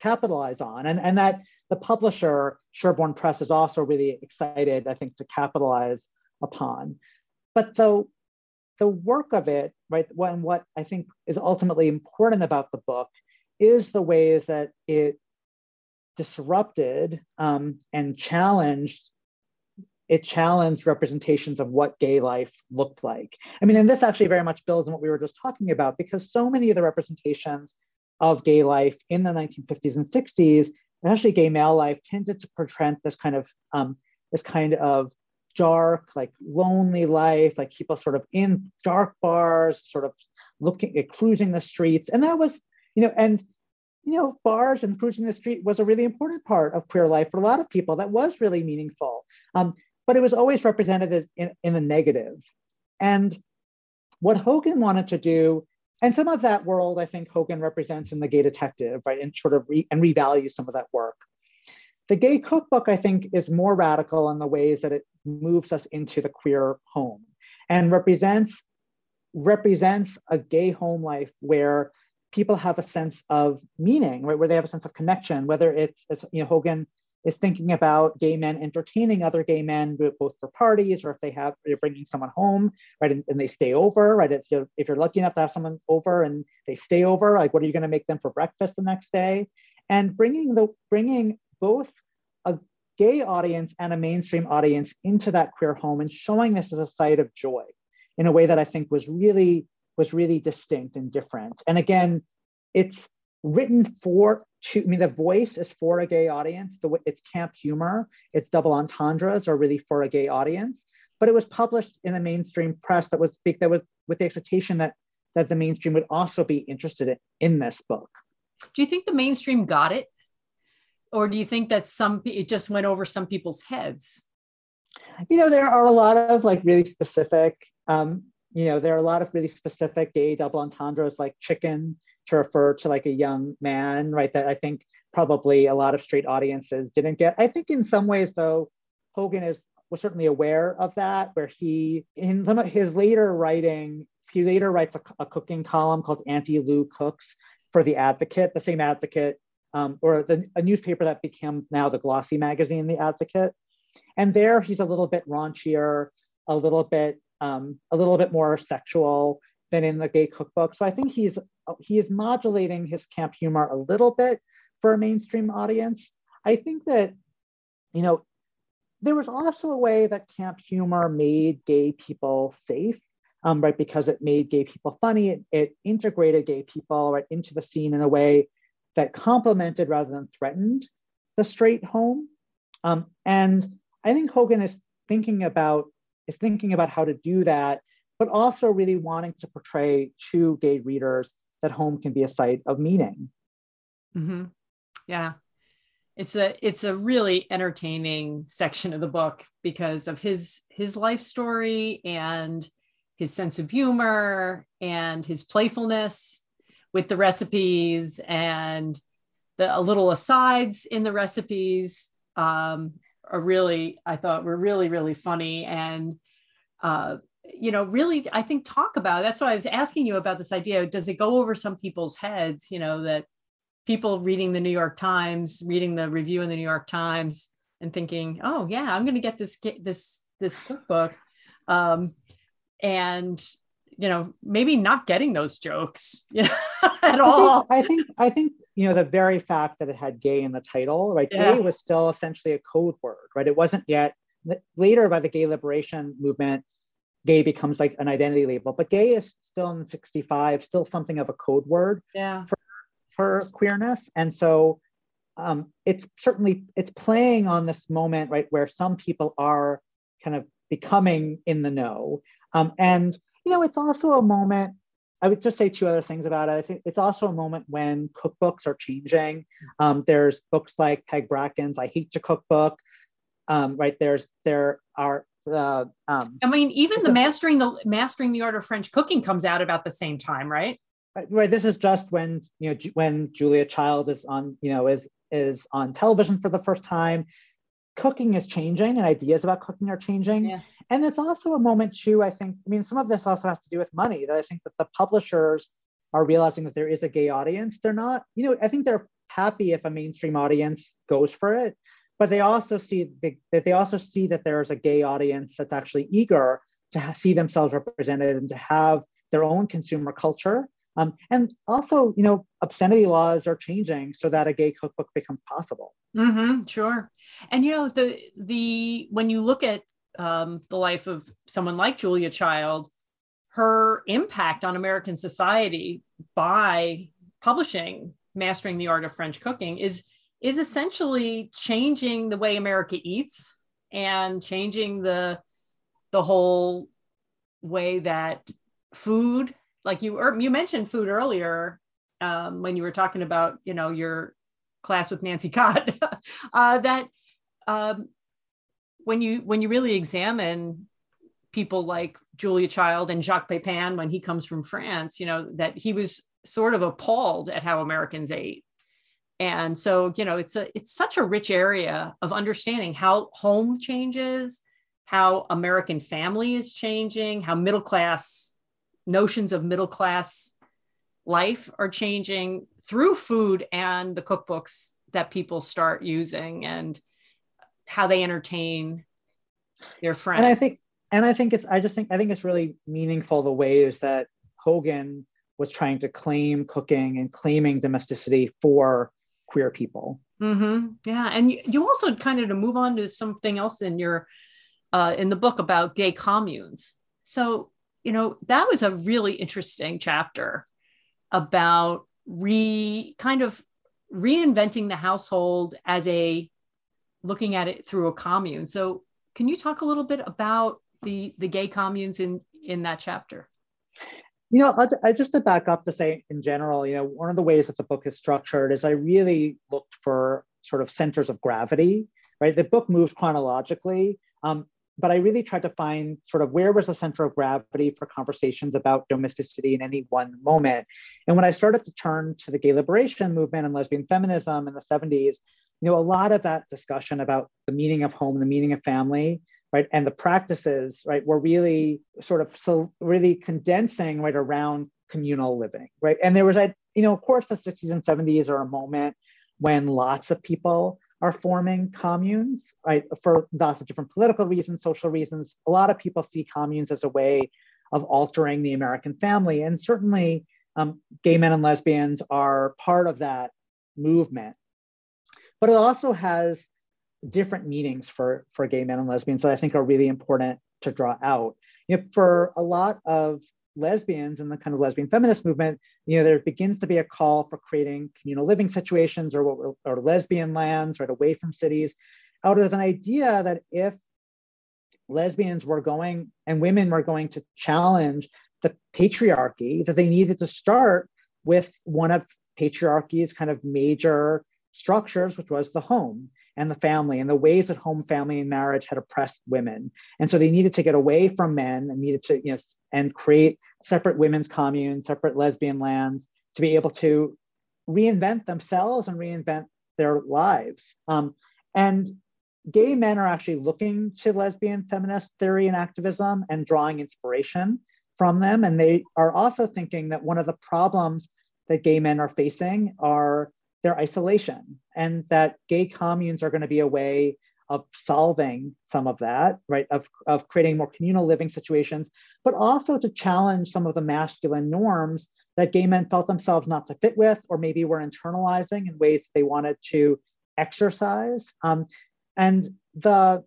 capitalize on and and that the publisher, Sherbourne Press, is also really excited, I think, to capitalize upon. But the, the work of it, right, when what I think is ultimately important about the book is the ways that it disrupted um, and challenged it challenged representations of what gay life looked like. I mean, and this actually very much builds on what we were just talking about, because so many of the representations of gay life in the 1950s and 60s especially gay male life tended to portray this kind of um, this kind of dark, like lonely life, like people sort of in dark bars, sort of looking at cruising the streets. And that was, you know, and you know, bars and cruising the street was a really important part of queer life for a lot of people. That was really meaningful. Um, but it was always represented as in, in a negative. And what Hogan wanted to do and some of that world I think Hogan represents in the Gay Detective, right, and sort of re- and revalues some of that work. The Gay Cookbook, I think, is more radical in the ways that it moves us into the queer home and represents represents a gay home life where people have a sense of meaning, right, where they have a sense of connection, whether it's as you know Hogan is thinking about gay men entertaining other gay men, both for parties or if they have they're bringing someone home, right, and, and they stay over, right. If you're if you're lucky enough to have someone over and they stay over, like what are you going to make them for breakfast the next day? And bringing the bringing both gay audience and a mainstream audience into that queer home and showing this as a site of joy in a way that I think was really was really distinct and different. And again, it's written for to, I mean, the voice is for a gay audience. The it's camp humor, it's double entendres are really for a gay audience. but it was published in the mainstream press that was speak that was with the expectation that that the mainstream would also be interested in, in this book. Do you think the mainstream got it? Or do you think that some it just went over some people's heads? You know, there are a lot of like really specific, um, you know, there are a lot of really specific gay double entendres like chicken to refer to like a young man, right? That I think probably a lot of straight audiences didn't get. I think in some ways, though, Hogan is was certainly aware of that, where he in some of his later writing, he later writes a, a cooking column called Auntie Lou Cooks for the Advocate, the same Advocate, um, or the, a newspaper that became now the glossy magazine, The Advocate. And there he's a little bit raunchier, a little bit um, a little bit more sexual than in the gay cookbook. So I think he's he is modulating his camp humor a little bit for a mainstream audience. I think that, you know, there was also a way that camp humor made gay people safe, um, right? Because it made gay people funny. It, it integrated gay people right into the scene in a way that complemented rather than threatened the straight home. Um, and I think Hogan is thinking about is thinking about how to do that, but also really wanting to portray to gay readers that home can be a site of meaning. Mm-hmm. Yeah. It's a it's a really entertaining section of the book because of his his life story and his sense of humor and his playfulness with the recipes and the little asides in the recipes um, are really I thought were really really funny. And uh, you know really i think talk about that's why i was asking you about this idea. Does it go over some people's heads you know that people reading the new york times reading the review in the new york times and thinking oh yeah i'm going to get this this this cookbook. Um, and you know maybe not getting those jokes you know, at all I think, I think i think you know the very fact that it had gay in the title right yeah. gay was still essentially a code word right it wasn't yet later by the gay liberation movement gay becomes like an identity label, but gay is still in 65, still something of a code word yeah. for, for queerness. And so um, it's certainly, it's playing on this moment, right, where some people are kind of becoming in the know. Um, and, you know, it's also a moment, I would just say two other things about it. I think it's also a moment when cookbooks are changing. Um, there's books like Peg Bracken's I Hate to Cookbook," um, right? There's, there are uh, um, I mean, even the mastering the mastering the art of French cooking comes out about the same time, right? Right. This is just when you know when Julia Child is on you know is is on television for the first time. Cooking is changing, and ideas about cooking are changing. Yeah. And it's also a moment too. I think. I mean, some of this also has to do with money. That I think that the publishers are realizing that there is a gay audience. They're not. You know, I think they're happy if a mainstream audience goes for it but they also see that they also see that there is a gay audience that's actually eager to see themselves represented and to have their own consumer culture. Um, and also, you know, obscenity laws are changing so that a gay cookbook becomes possible. Mm-hmm, sure. And you know, the the when you look at um, the life of someone like Julia Child, her impact on American society by publishing Mastering the Art of French Cooking is is essentially changing the way America eats and changing the the whole way that food, like you er, you mentioned food earlier um, when you were talking about you know your class with Nancy Cott, uh, that um, when you when you really examine people like Julia Child and Jacques Pepin when he comes from France, you know that he was sort of appalled at how Americans ate. And so you know it's a it's such a rich area of understanding how home changes how american family is changing how middle class notions of middle class life are changing through food and the cookbooks that people start using and how they entertain their friends and i think and i think it's i just think i think it's really meaningful the ways that hogan was trying to claim cooking and claiming domesticity for queer people. Mm-hmm. Yeah, and you, you also kind of to move on to something else in your uh, in the book about gay communes. So you know that was a really interesting chapter about re kind of reinventing the household as a looking at it through a commune. So can you talk a little bit about the the gay communes in in that chapter? You know, I, just to back up to say in general, you know, one of the ways that the book is structured is I really looked for sort of centers of gravity, right? The book moves chronologically, um, but I really tried to find sort of where was the center of gravity for conversations about domesticity in any one moment. And when I started to turn to the gay liberation movement and lesbian feminism in the 70s, you know, a lot of that discussion about the meaning of home, the meaning of family, right, and the practices, right, were really sort of so really condensing right around communal living, right. And there was a, you know, of course, the 60s and 70s are a moment when lots of people are forming communes right, for lots of different political reasons, social reasons. A lot of people see communes as a way of altering the American family. And certainly, um, gay men and lesbians are part of that movement. But it also has different meanings for, for gay men and lesbians that I think are really important to draw out. You know, for a lot of lesbians and the kind of lesbian feminist movement, you know, there begins to be a call for creating communal living situations or what or lesbian lands right away from cities, out of an idea that if lesbians were going and women were going to challenge the patriarchy, that they needed to start with one of patriarchy's kind of major structures, which was the home and the family and the ways that home, family, and marriage had oppressed women. And so they needed to get away from men and needed to, you know, and create separate women's communes, separate lesbian lands to be able to reinvent themselves and reinvent their lives. Um, and gay men are actually looking to lesbian feminist theory and activism and drawing inspiration from them. And they are also thinking that one of the problems that gay men are facing are their isolation and that gay communes are going to be a way of solving some of that, right? Of, of creating more communal living situations, but also to challenge some of the masculine norms that gay men felt themselves not to fit with, or maybe were internalizing in ways they wanted to exercise. Um, and the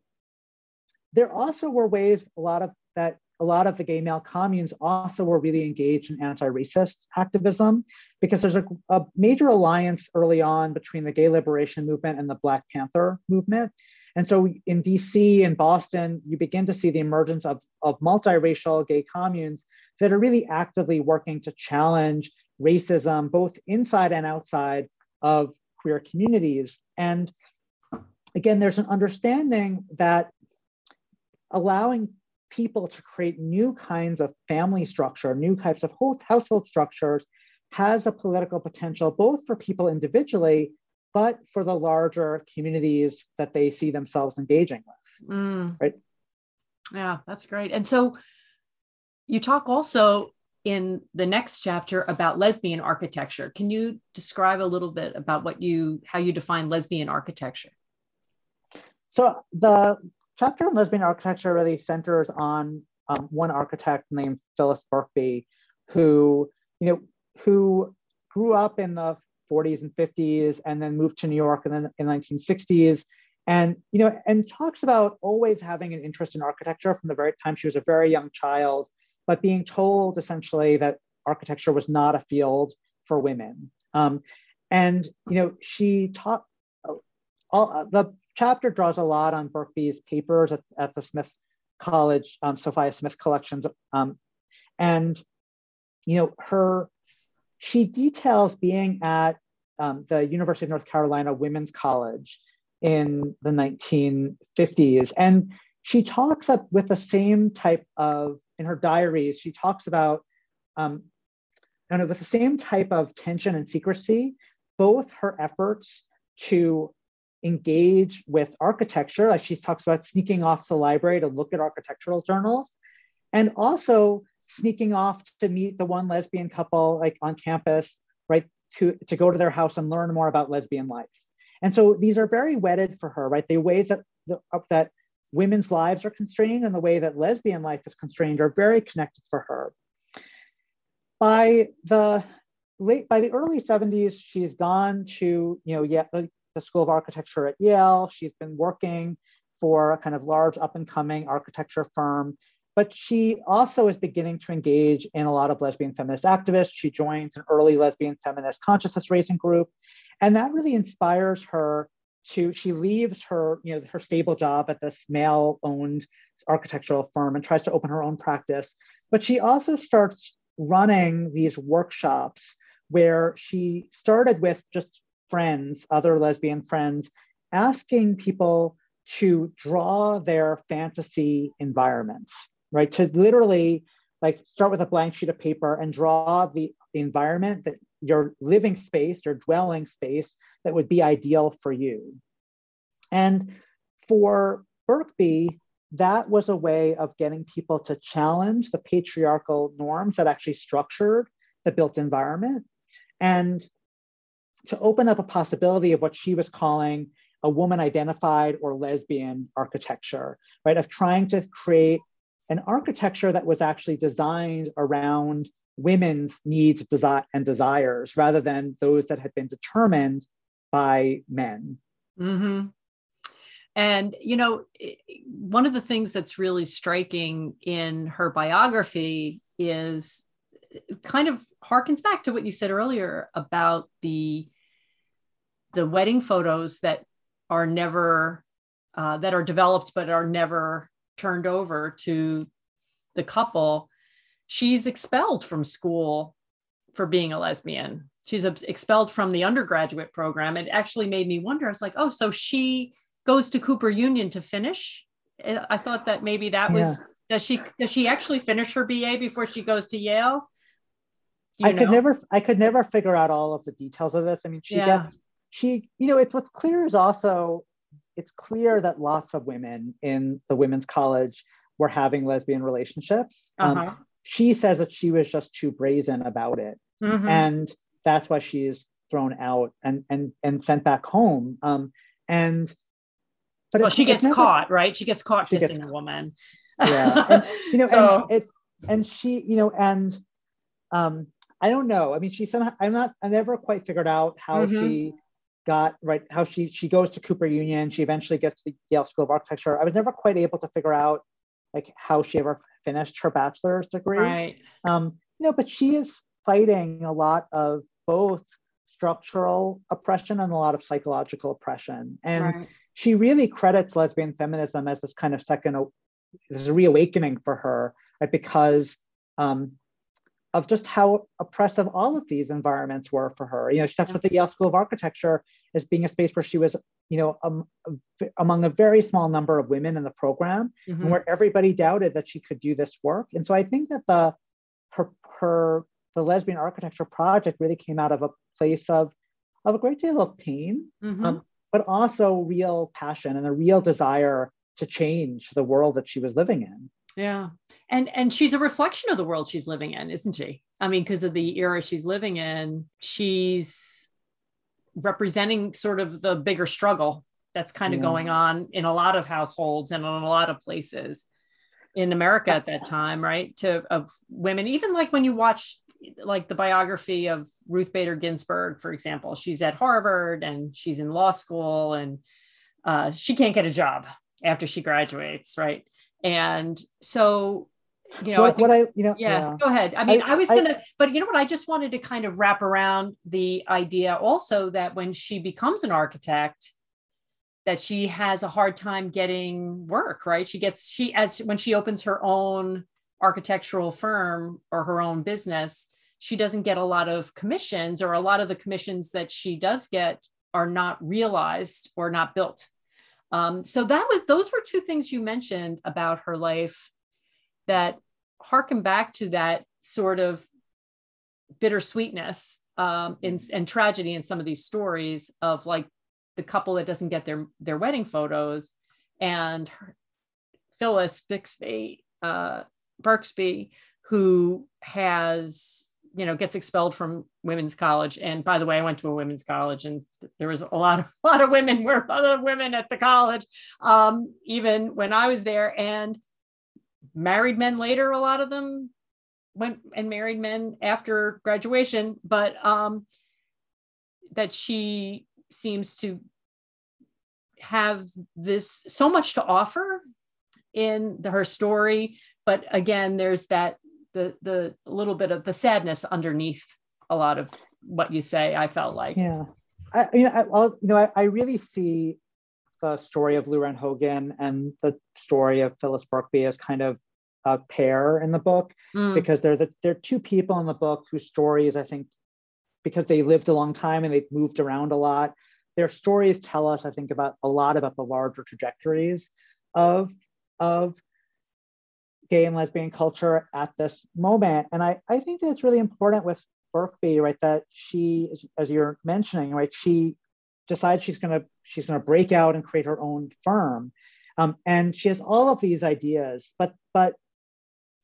there also were ways a lot of that a lot of the gay male communes also were really engaged in anti-racist activism because there's a, a, major alliance early on between the gay liberation movement and the Black Panther movement. And so in DC and Boston, you begin to see the emergence of, of multiracial gay communes that are really actively working to challenge racism, both inside and outside of queer communities. And again, there's an understanding that allowing people to create new kinds of family structure, new types of household structures, has a political potential both for people individually, but for the larger communities that they see themselves engaging with. Mm. Right. Yeah, that's great. And so you talk also in the next chapter about lesbian architecture. Can you describe a little bit about what you how you define lesbian architecture? So the chapter on lesbian architecture really centers on um, one architect named Phyllis Birkby, who you know who grew up in the 40s and 50s and then moved to New York in the, in the 1960s and you know and talks about always having an interest in architecture from the very time she was a very young child but being told essentially that architecture was not a field for women. Um, and you know she taught uh, all uh, the chapter draws a lot on Birkby's papers at, at the Smith College, um, Sophia Smith collections. Um, and, you know, her, she details being at um, the University of North Carolina Women's College in the 1950s. And she talks up with the same type of, in her diaries, she talks about, um, know, with the same type of tension and secrecy, both her efforts to engage with architecture. Like she talks about sneaking off to the library to look at architectural journals, and also sneaking off to meet the one lesbian couple like on campus, right? To, to go to their house and learn more about lesbian life. And so these are very wedded for her, right? The ways that the, uh, that women's lives are constrained and the way that lesbian life is constrained are very connected for her. By the late by the early 70s, she's gone to you know yeah the School of Architecture at Yale. She's been working for a kind of large up and coming architecture firm. But she also is beginning to engage in a lot of lesbian feminist activists. She joins an early lesbian feminist consciousness raising group. And that really inspires her to she leaves her you know her stable job at this male owned architectural firm and tries to open her own practice but she also starts running these workshops where she started with just friends other lesbian friends asking people to draw their fantasy environments right to literally like start with a blank sheet of paper and draw the, environment that your living space, your dwelling space that would be ideal for you. And for Birkby, that was a way of getting people to challenge the patriarchal norms that actually structured the built environment and to open up a possibility of what she was calling a woman identified or lesbian architecture, right? Of trying to create an architecture that was actually designed around women's needs desi- and desires rather than those that had been determined by men. Mm-hmm. And, you know, one of the things that's really striking in her biography is kind of harkens back to what you said earlier about the the wedding photos that are never uh, that are developed but are never turned over to the couple she's expelled from school for being a lesbian. She's expelled from the undergraduate program. It actually made me wonder. I was like, oh, so she goes to Cooper Union to finish. I thought that maybe that yeah. was does she does she actually finish her BA before she goes to Yale? I know? could never I could never figure out all of the details of this. I mean, she yeah. gets she you know it's what's clear is also it's clear that lots of women in the women's college were having lesbian relationships. Um, uh-huh. Um, she says that she was just too brazen about it mm-hmm. and that's why she's thrown out and and and sent back home um and but well, she gets never, caught right she gets caught she kissing gets, a woman yeah and, you know so, and it and she you know and um i don't know i mean she somehow i'm not i never quite figured out how mm-hmm. she got right how she she goes to cooper union she eventually gets to the yale school of architecture i was never quite able to figure out like how she ever finished her bachelor's degree. Right. Um, you know, but she is fighting a lot of both structural oppression and a lot of psychological oppression. And right. she really credits lesbian feminism as this kind of second, this reawakening for her, right? Because um, of just how oppressive all of these environments were for her. You know, she talks about the Yale School of Architecture as being a space where she was, you know, um, among a very small number of women in the program, mm-hmm. and where everybody doubted that she could do this work. And so I think that the her her the lesbian architecture project really came out of a place of of a great deal of pain, mm-hmm. um, but also real passion and a real desire to change the world that she was living in. Yeah. And and she's a reflection of the world she's living in, isn't she? I mean, because of the era she's living in, she's representing sort of the bigger struggle that's kind of yeah. going on in a lot of households and in a lot of places in America at that time, right? To of women, even like when you watch like the biography of Ruth Bader Ginsburg, for example, she's at Harvard and she's in law school and uh, she can't get a job after she graduates, right? And so, you know, what I, think, what I you know, yeah, yeah, go ahead. I mean, I, I was gonna, but you know what? I just wanted to kind of wrap around the idea also that when she becomes an architect, that she has a hard time getting work, right? She gets she as when she opens her own architectural firm or her own business, she doesn't get a lot of commissions, or a lot of the commissions that she does get are not realized or not built. Um, so that was those were two things you mentioned about her life that harken back to that sort of bittersweetness um, in, and tragedy in some of these stories of like the couple that doesn't get their their wedding photos and her, Phyllis Bixby uh, Birksby who has you know gets expelled from women's college. And by the way i went to a women's college and there was a lot of a lot of women were other women at the college um, even when i was there. And married men later a lot of them went and married men after graduation but um, that she seems to have this so much to offer in the, her story. But again there's that the the little bit of the sadness underneath a lot of what you say i felt like. Yeah. I, you know, I, will you know, I, I, really see the story of Lou Rand Hogan and the story of Phyllis Birkby as kind of a pair in the book mm. because they're the they're two people in the book whose stories I think because they lived a long time and they've moved around a lot. Their stories tell us, I think, about a lot about the larger trajectories of of gay and lesbian culture at this moment. And I, I think that it's really important with Birkby, right, that she, as you're mentioning, right, she decides she's gonna she's gonna break out and create her own firm. Um, and she has all of these ideas, but but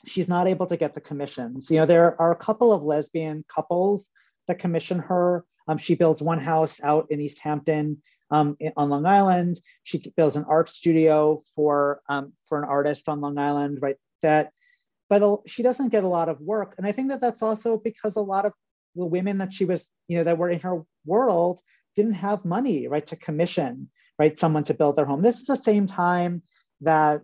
she's not able to get the commissions. You know, there are a couple of lesbian couples that commission her. Um, she builds one house out in East Hampton um, on Long Island. She builds an art studio for um, for an artist on Long Island, right? That, but she doesn't get a lot of work, and I think that that's also because a lot of the women that she was, you know, that were in her world didn't have money, right, to commission, right, someone to build their home. This is the same time that,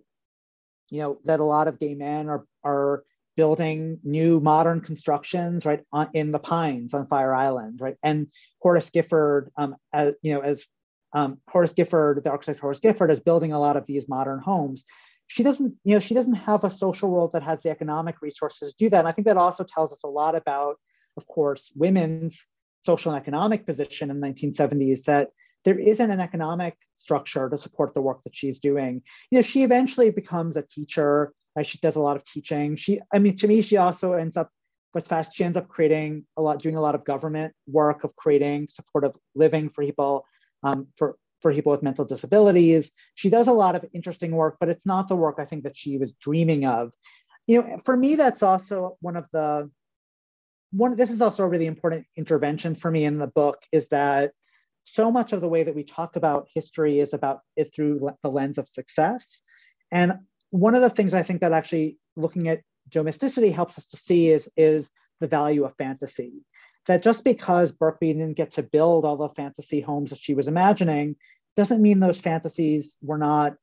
you know, that a lot of gay men are are building new modern constructions right on, in the pines on fire island right? And horace gifford um, as, you know as um, horace gifford the architect horace gifford is building a lot of these modern homes. She doesn't you know she doesn't have a social world that has the economic resources to do that. And i think that also tells us a lot about of course women's social and economic position in the 1970s that there isn't an economic structure to support the work that she's doing you know she eventually becomes a teacher she does a lot of teaching. She, I mean, to me, she also ends up what's fast. She ends up creating a lot, doing a lot of government work of creating supportive living for people, um, for for people with mental disabilities. She does a lot of interesting work, but it's not the work I think that she was dreaming of. You know, for me, that's also one of the one. This is also a really important intervention for me in the book. Is that so much of the way that we talk about history is about is through the lens of success and one of the things I think that actually looking at domesticity helps us to see is, is the value of fantasy. That just because Birkby didn't get to build all the fantasy homes that she was imagining doesn't mean those fantasies were not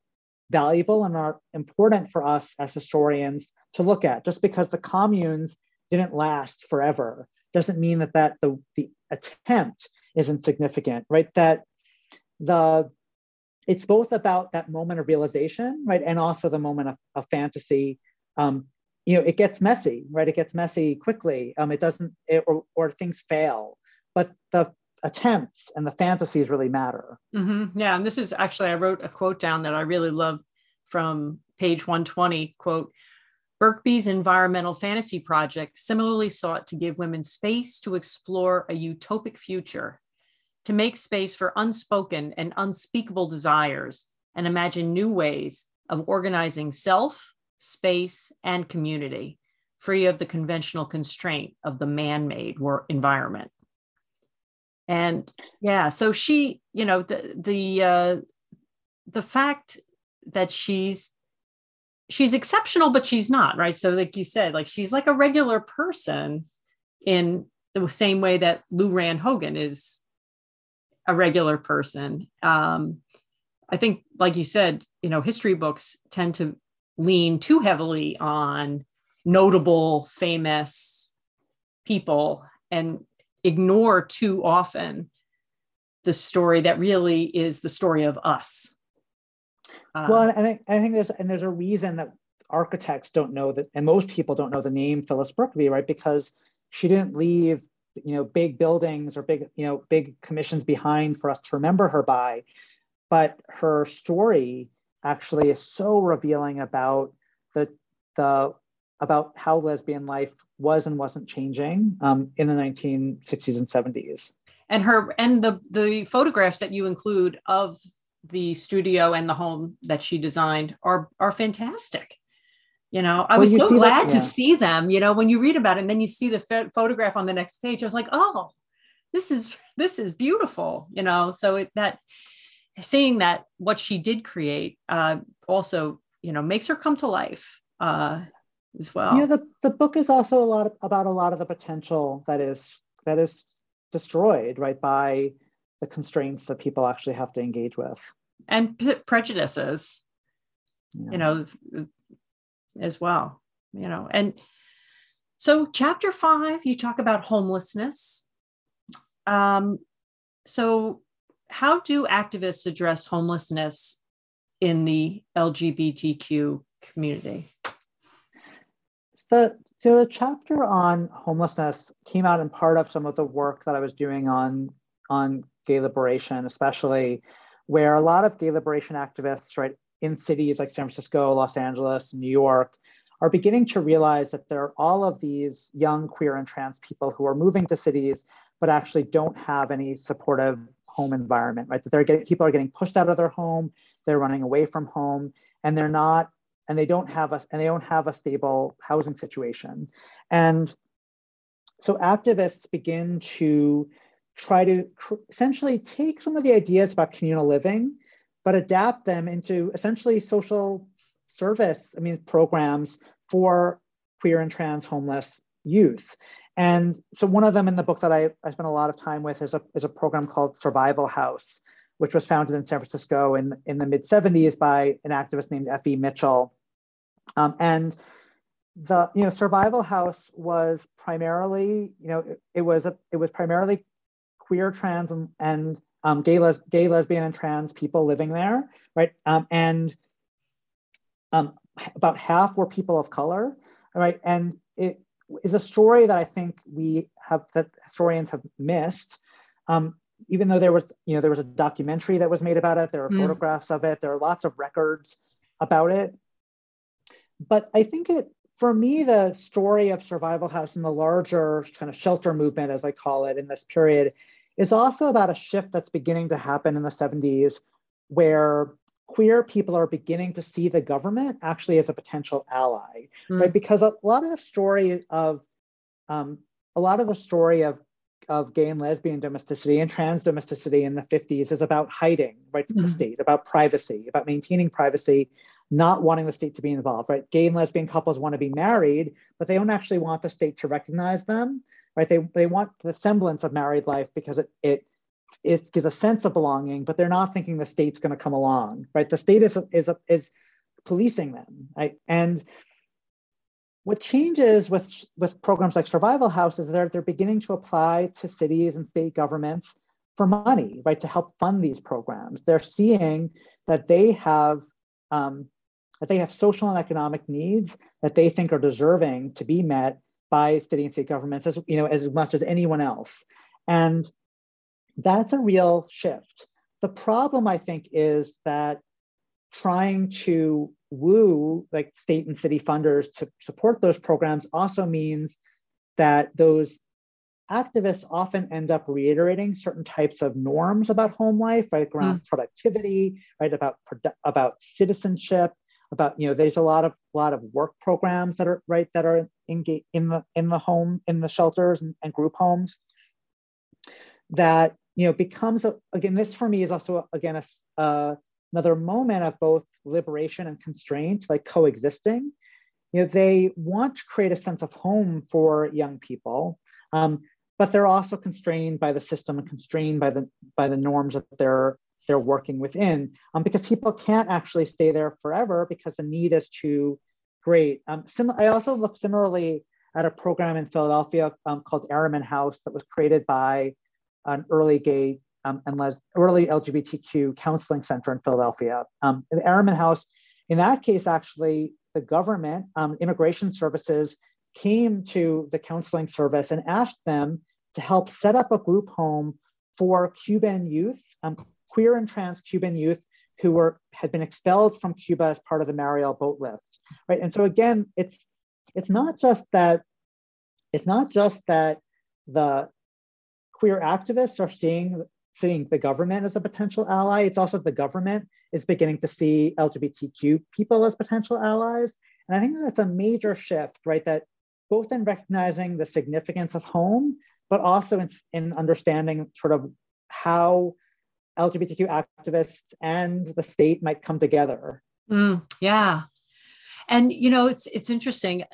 valuable and are important for us as historians to look at. Just because the communes didn't last forever doesn't mean that, that the, the attempt isn't significant, right? That the it's both about that moment of realization, right, and also the moment of, of fantasy. Um, you know, it gets messy, right? It gets messy quickly. Um, it doesn't, it, or, or things fail, but the attempts and the fantasies really matter. Mm-hmm. Yeah, and this is actually I wrote a quote down that I really love from page 120. Quote. Birkby's environmental fantasy project similarly sought to give women space to explore a utopic future to make space for unspoken and unspeakable desires and imagine new ways of organizing self, space, and community, free of the conventional constraint of the man made environment. And yeah, so she, you know, the, the, uh, the fact that she's she's exceptional but she's not right so like you said like she's like a regular person in the same way that lou rand hogan is a regular person. Um, I think, like you said, you know, history books tend to lean too heavily on notable, famous people and ignore too often the story that really is the story of us. Uh, well, and I, I think there's and there's a reason that architects don't know that, and most people don't know the name Phyllis Birkby, right? Because she didn't leave you know big buildings or big you know big commissions behind for us to remember her by but her story actually is so revealing about the the about how lesbian life was and wasn't changing um, in the 1960s and 70s and her and the the photographs that you include of the studio and the home that she designed are are fantastic. You know i was so glad that, yeah. to see them you know when you read about it and then you see the photograph on the next page i was like oh this is this is beautiful you know? So it, that seeing that what she did create uh, also you know makes her come to life uh, as well. Yeah the, the book is also a lot of, about a lot of the potential that is that is destroyed right by the constraints that people actually have to engage with and p- prejudices yeah. you know as well you know and so chapter five you talk about homelessness um, so, how do activists address homelessness in the LGBTQ community? The, so the chapter on homelessness came out in part of some of the work that I was doing on on gay liberation, especially where a lot of gay liberation activists, right, in cities like San Francisco, Los Angeles, New York, are beginning to realize that there are all of these young queer and trans people who are moving to cities, but actually don't have any supportive home environment, right? That they're getting people are getting pushed out of their home, they're running away from home, and they're not, and they don't have a and they don't have a stable housing situation. And so activists begin to try to essentially take some of the ideas about communal living, but adapt them into essentially social service, I mean, programs for queer and trans homeless youth. And so one of them in the book that I, I spent a lot of time with is a, is a program called Survival House, which was founded in San Francisco in, in the mid 70s by an activist named Effie Mitchell. Um, and the you know Survival House was primarily you know it, it was a it was primarily queer, trans, and, and um, gay, les- gay, lesbian, and trans people living there, right? Um, and um, about half were people of color, right? And it is a story that I think we have that historians have missed. Um, even though there was, you know, there was a documentary that was made about it, there are mm. photographs of it, there are lots of records about it. But I think it, for me, the story of Survival House and the larger kind of shelter movement, as I call it, in this period, is also about a shift that's beginning to happen in the 70s where queer people are beginning to see the government actually as a potential ally, mm. right? Because a lot of the story of um, a lot of the story of of gay and lesbian domesticity and trans domesticity in the 50s is about hiding, right, from mm. the state, about privacy, about maintaining privacy, not wanting the state to be involved, right? Gay and lesbian couples want to be married, but they don't actually want the state to recognize them right? They, they want the semblance of married life because it, it, it gives a sense of belonging, but they're not thinking the state's going to come along, right? The state is, is, is policing them, right? And what changes with, with programs like Survival House is they're, they're beginning to apply to cities and state governments for money, right, to help fund these programs. They're seeing that they have um, that they have social and economic needs that they think are deserving to be met by city and state governments as you know as much as anyone else and that's a real shift the problem i think is that trying to woo like state and city funders to support those programs also means that those activists often end up reiterating certain types of norms about home life right around mm. productivity right about about citizenship about you know there's a lot of lot of work programs that are right that are in in the in the home in the shelters and, and group homes that you know becomes a, again this for me is also again a, uh, another moment of both liberation and constraint like coexisting. You know they want to create a sense of home for young people um, but they're also constrained by the system and constrained by the by the norms that they're they're working within um, because people can't actually stay there forever because the need is too great. Um, sim- I also looked similarly at a program in Philadelphia um, called Eromin House that was created by an early gay um, and les- early LGBTQ counseling center in Philadelphia. Um, the House, in that case, actually, the government, um, immigration services, came to the counseling service and asked them to help set up a group home for Cuban youth um, queer and trans Cuban youth who were had been expelled from Cuba as part of the Mariel boat lift, right? And so again, it's it's not just that it's not just that the queer activists are seeing seeing the government as a potential ally. It's also the government is beginning to see LGBTQ people as potential allies. And I think that's a major shift, right? That both in recognizing the significance of home, but also in, in understanding sort of how LGBTQ activists and the state might come together. Mm, yeah. And you know, it's it's interesting.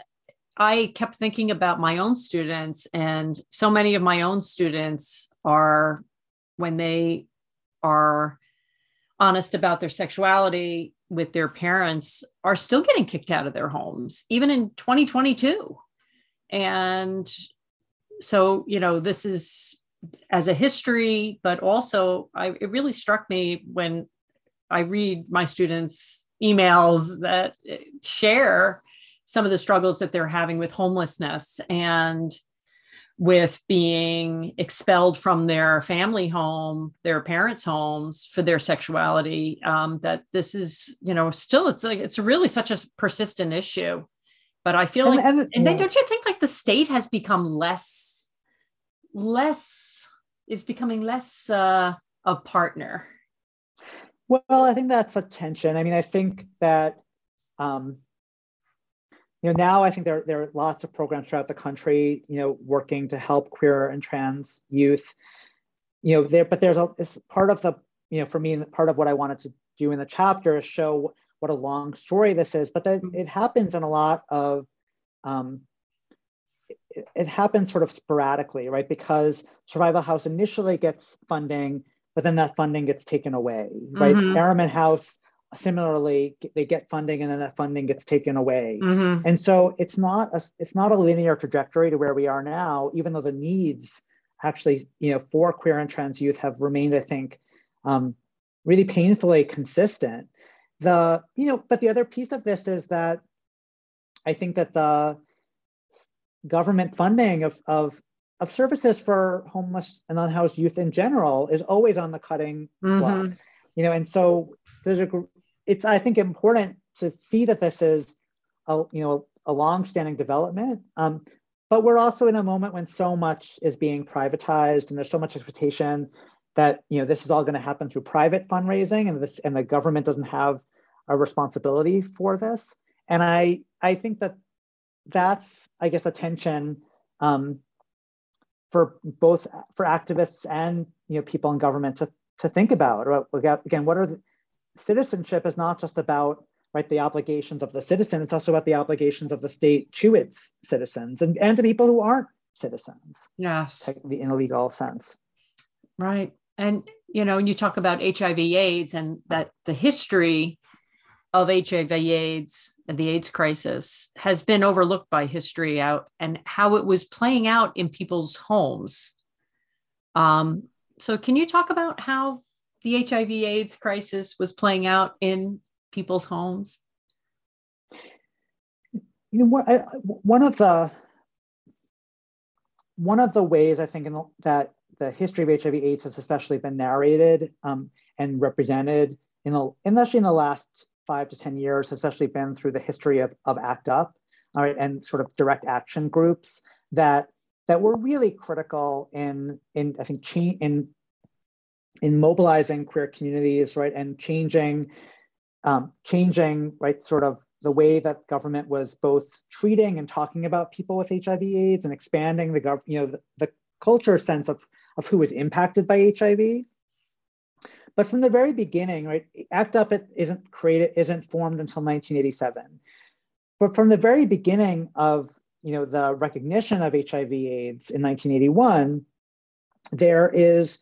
I kept thinking about my own students, and so many of my own students are when they are honest about their sexuality with their parents are still getting kicked out of their homes even in 2022 and so you know this is as a history, but also I, it really struck me when I read my students' emails that share some of the struggles that they're having with homelessness and with being expelled from their family home, their parents' homes for their sexuality. Um, that this is, you know, still it's like it's really such a persistent issue. But I feel and, like, and, and then don't you think like the state has become less, less is becoming less uh, a partner? Well, I think that's a tension. I mean, I think that um, you know now I think there there are lots of programs throughout the country, you know, working to help queer and trans youth. You know, there, but there's a it's part of the you know for me part of what I wanted to do in the chapter is show what a long story this is, but that mm-hmm. it happens in a lot of um, it, it happens sort of sporadically, right? Because Survival House initially gets funding, but then that funding gets taken away, right? mm House similarly they get funding and then that funding gets taken away mm-hmm. and so it's not a it's not a linear trajectory to where we are now even though the needs actually you know for queer and trans youth have remained i think um, really painfully consistent the you know but the other piece of this is that i think that the government funding of of of services for homeless and unhoused youth in general is always on the cutting mm-hmm. block. You know and so there's a it's i think important to see that this is a you know a long-standing development. Um, but we're also in a moment when so much is being privatized and there's so much expectation that you know this is all going to happen through private fundraising and this and the government doesn't have a responsibility for this. And i i think that that's i guess a tension um, for both for activists and you know people in government to to think about. Again what are the, citizenship is not just about right the obligations of the citizen it's also about the obligations of the state to its citizens and, and to people who aren't citizens. Yes. In a legal sense right. And you know when you talk about hiv aids and that the history of hiv aids and the aids crisis has been overlooked by history out and how it was playing out in people's homes um, so can you talk about how the HIV AIDS crisis was playing out in people's homes? You know one of the one of the ways I think the, that the history of HIV/AIDS has especially been narrated um, and represented in the, especially in the last five to ten years, has actually been through the history of, of ACT UP, all right, and sort of direct action groups that that were really critical in in I think change in in mobilizing queer communities, right, and changing, um, changing, right, sort of the way that government was both treating and talking about people with HIV/AIDS and expanding the gov, you know, the, the culture sense of of who was impacted by HIV. But from the very beginning, right, ACT UP isn't created, isn't formed until 1987. But from the very beginning of you know the recognition of HIV/AIDS in 1981, there is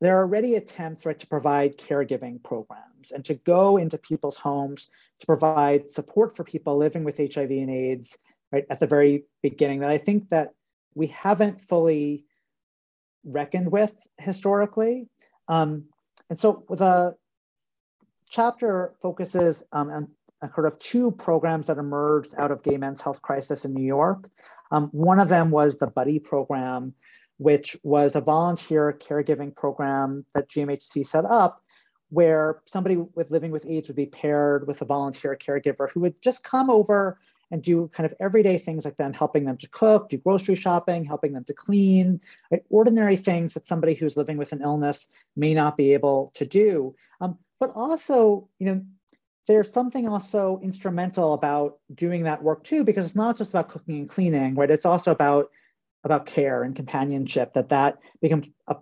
there are already attempts right, to provide caregiving programs and to go into people's homes to provide support for people living with HIV and AIDS right at the very beginning that I think that we haven't fully reckoned with historically. Um, and so the chapter focuses um, on sort of two programs that emerged out of gay men's health crisis in New York. Um, one of them was the Buddy program, which was a volunteer caregiving program that GMHC set up where somebody with living with AIDS would be paired with a volunteer caregiver who would just come over and do kind of everyday things like them, helping them to cook, do grocery shopping, helping them to clean, right? ordinary things that somebody who's living with an illness may not be able to do. Um, but also, you know, there's something also instrumental about doing that work too, because it's not just about cooking and cleaning, right? It's also about about care and companionship that that becomes a,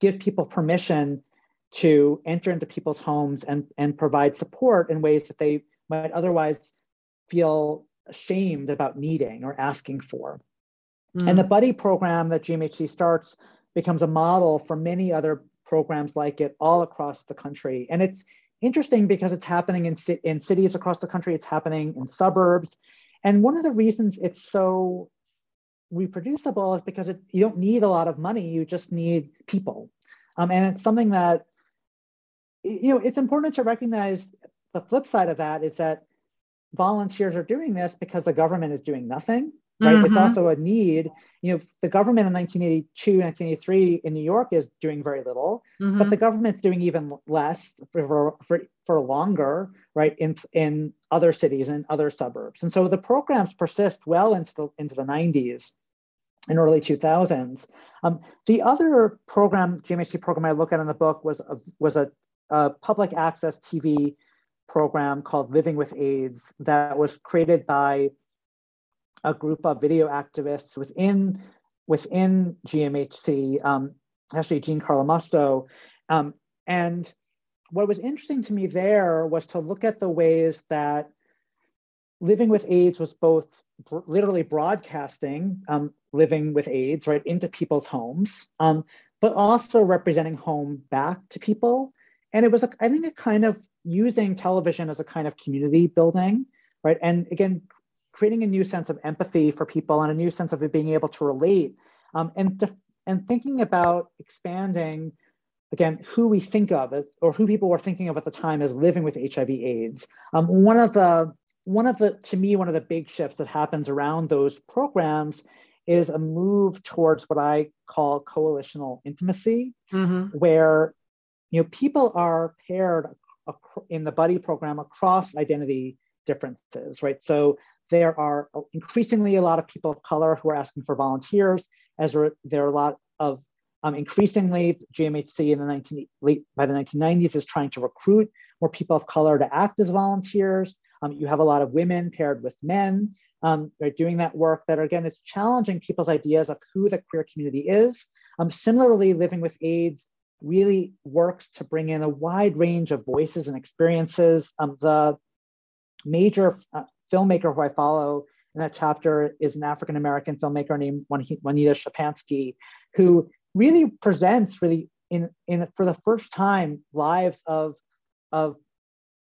give people permission to enter into people's homes and, and provide support in ways that they might otherwise feel ashamed about needing or asking for. Mm. And the buddy program that GMHC starts becomes a model for many other programs like it all across the country. And it's interesting because it's happening in, in cities across the country, it's happening in suburbs. And one of the reasons it's so reproducible is because it, you don't need a lot of money, you just need people. Um, and it's something that, you know, it's important to recognize the flip side of that is that volunteers are doing this because the government is doing nothing right mm-hmm. it's also a need you know the government in 1982 1983 in new york is doing very little mm-hmm. but the government's doing even less for, for, for longer right in in other cities and other suburbs and so the programs persist well into the into the 90s and early 2000s um, the other program gmhc program i look at in the book was a, was a, a public access tv program called living with aids that was created by a group of video activists within within GMHC, um, actually Jean Carlomusto. Um, and what was interesting to me there was to look at the ways that living with AIDS was both br- literally broadcasting um, living with AIDS right into people's homes, um, but also representing home back to people. And it was, a, I think, a kind of using television as a kind of community building, right? And again, creating a new sense of empathy for people and a new sense of being able to relate um, and, and thinking about expanding again who we think of as, or who people were thinking of at the time as living with hiv aids um, one of the one of the to me one of the big shifts that happens around those programs is a move towards what i call coalitional intimacy mm-hmm. where you know people are paired in the buddy program across identity differences right so there are increasingly a lot of people of color who are asking for volunteers, as there are a lot of um, increasingly GMHC in the 19, late by the 1990s is trying to recruit more people of color to act as volunteers. Um, you have a lot of women paired with men um, doing that work that again is challenging people's ideas of who the queer community is. Um, similarly, living with AIDS really works to bring in a wide range of voices and experiences. Um, the major uh, filmmaker who I follow in that chapter is an African American filmmaker named Juanita Szczepanski, who really presents really in, in for the first time lives of, of,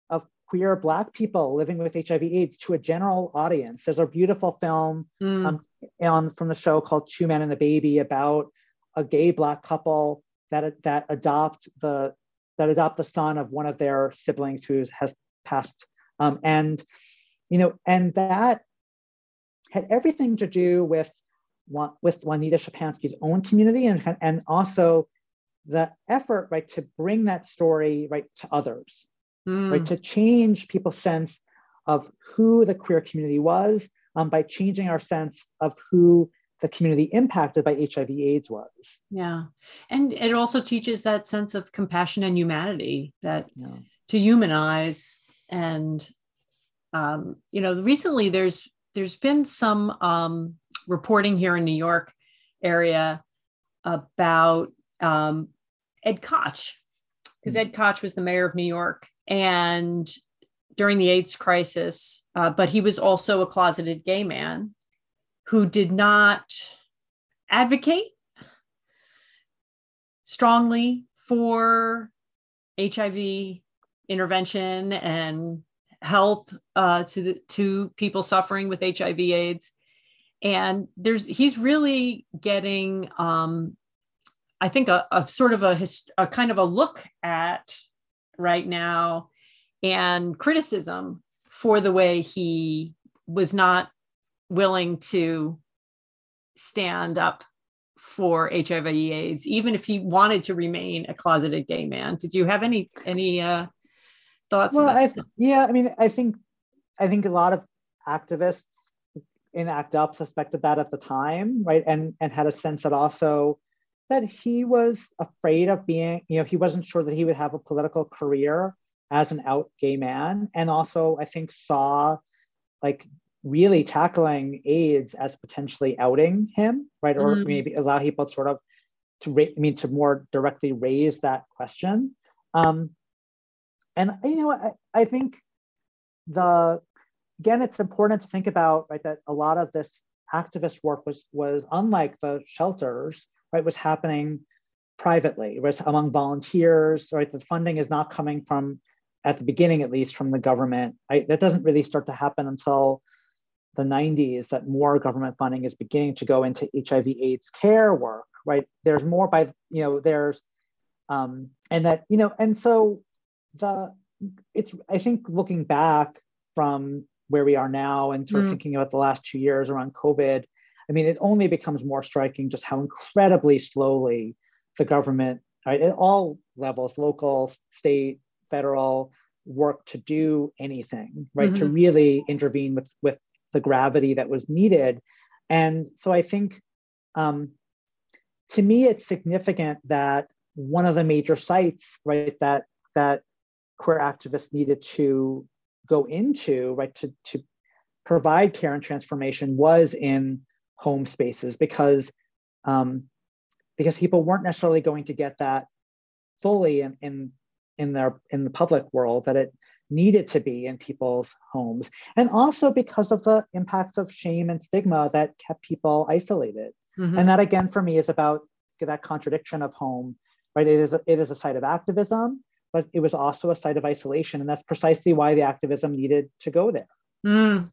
of queer Black people living with HIV/AIDS to a general audience. There's a beautiful film mm. um, on, from the show called Two Men and a Baby about a gay Black couple that that adopt the that adopt the son of one of their siblings who has passed. Um, and you know, and that had everything to do with with Juanita Szczepanski's own community and, and also the effort, right, to bring that story right to others, mm. right, to change people's sense of who the queer community was um, by changing our sense of who the community impacted by HIV AIDS was. Yeah. And it also teaches that sense of compassion and humanity that yeah. to humanize and um, you know, recently there's there's been some um, reporting here in New York area about um, Ed Koch, because Ed Koch was the mayor of New York, and during the AIDS crisis, uh, but he was also a closeted gay man who did not advocate strongly for HIV intervention and help uh, to the, to people suffering with HIV/AIDS, and there's he's really getting, um, I think, a, a sort of a, a kind of a look at right now and criticism for the way he was not willing to stand up for HIV AIDS, even if he wanted to remain a closeted gay man. Did you have any any uh, thoughts? Well, I yeah, I mean, I think I think a lot of activists in ACT UP suspected that at the time, right, and and had a sense that also that he was afraid of being, you know, he wasn't sure that he would have a political career as an out gay man, and also I think saw like really tackling AIDS as potentially outing him, right, or mm-hmm. maybe allow people to sort of to ra- I mean to more directly raise that question. Um, and you know, I, I think the again, it's important to think about right that a lot of this activist work was was unlike the shelters, right, was happening privately, was among volunteers, right? The funding is not coming from at the beginning at least from the government. Right? That doesn't really start to happen until the 90s that more government funding is beginning to go into HIV AIDS care work, right? There's more by, you know, there's, um, and that, you know, and so the, it's, I think looking back from where we are now and sort of mm. thinking about the last two years around COVID, I mean, it only becomes more striking just how incredibly slowly the government, right, at all levels, local, state, federal, work to do anything, right, mm-hmm. to really intervene with with the gravity that was needed. And so I think, um, to me, it's significant that one of the major sites, right, that that queer activists needed to go into, right, to to provide care and transformation was in home spaces because um, because people weren't necessarily going to get that fully in, in in their in the public world that it needed to be in people's homes and also because of the impacts of shame and stigma that kept people isolated mm-hmm. and that again for me is about that contradiction of home right it is a, it is a site of activism but it was also a site of isolation and that's precisely why the activism needed to go there mm.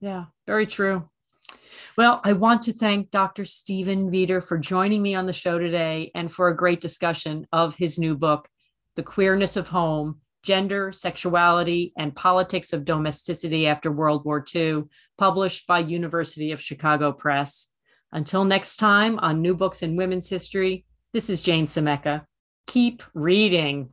yeah very true well, I want to thank Dr. Stephen Vider for joining me on the show today and for a great discussion of his new book, The Queerness of Home Gender, Sexuality, and Politics of Domesticity After World War II, published by University of Chicago Press. Until next time on New Books in Women's History, this is Jane Scimeca. Keep reading.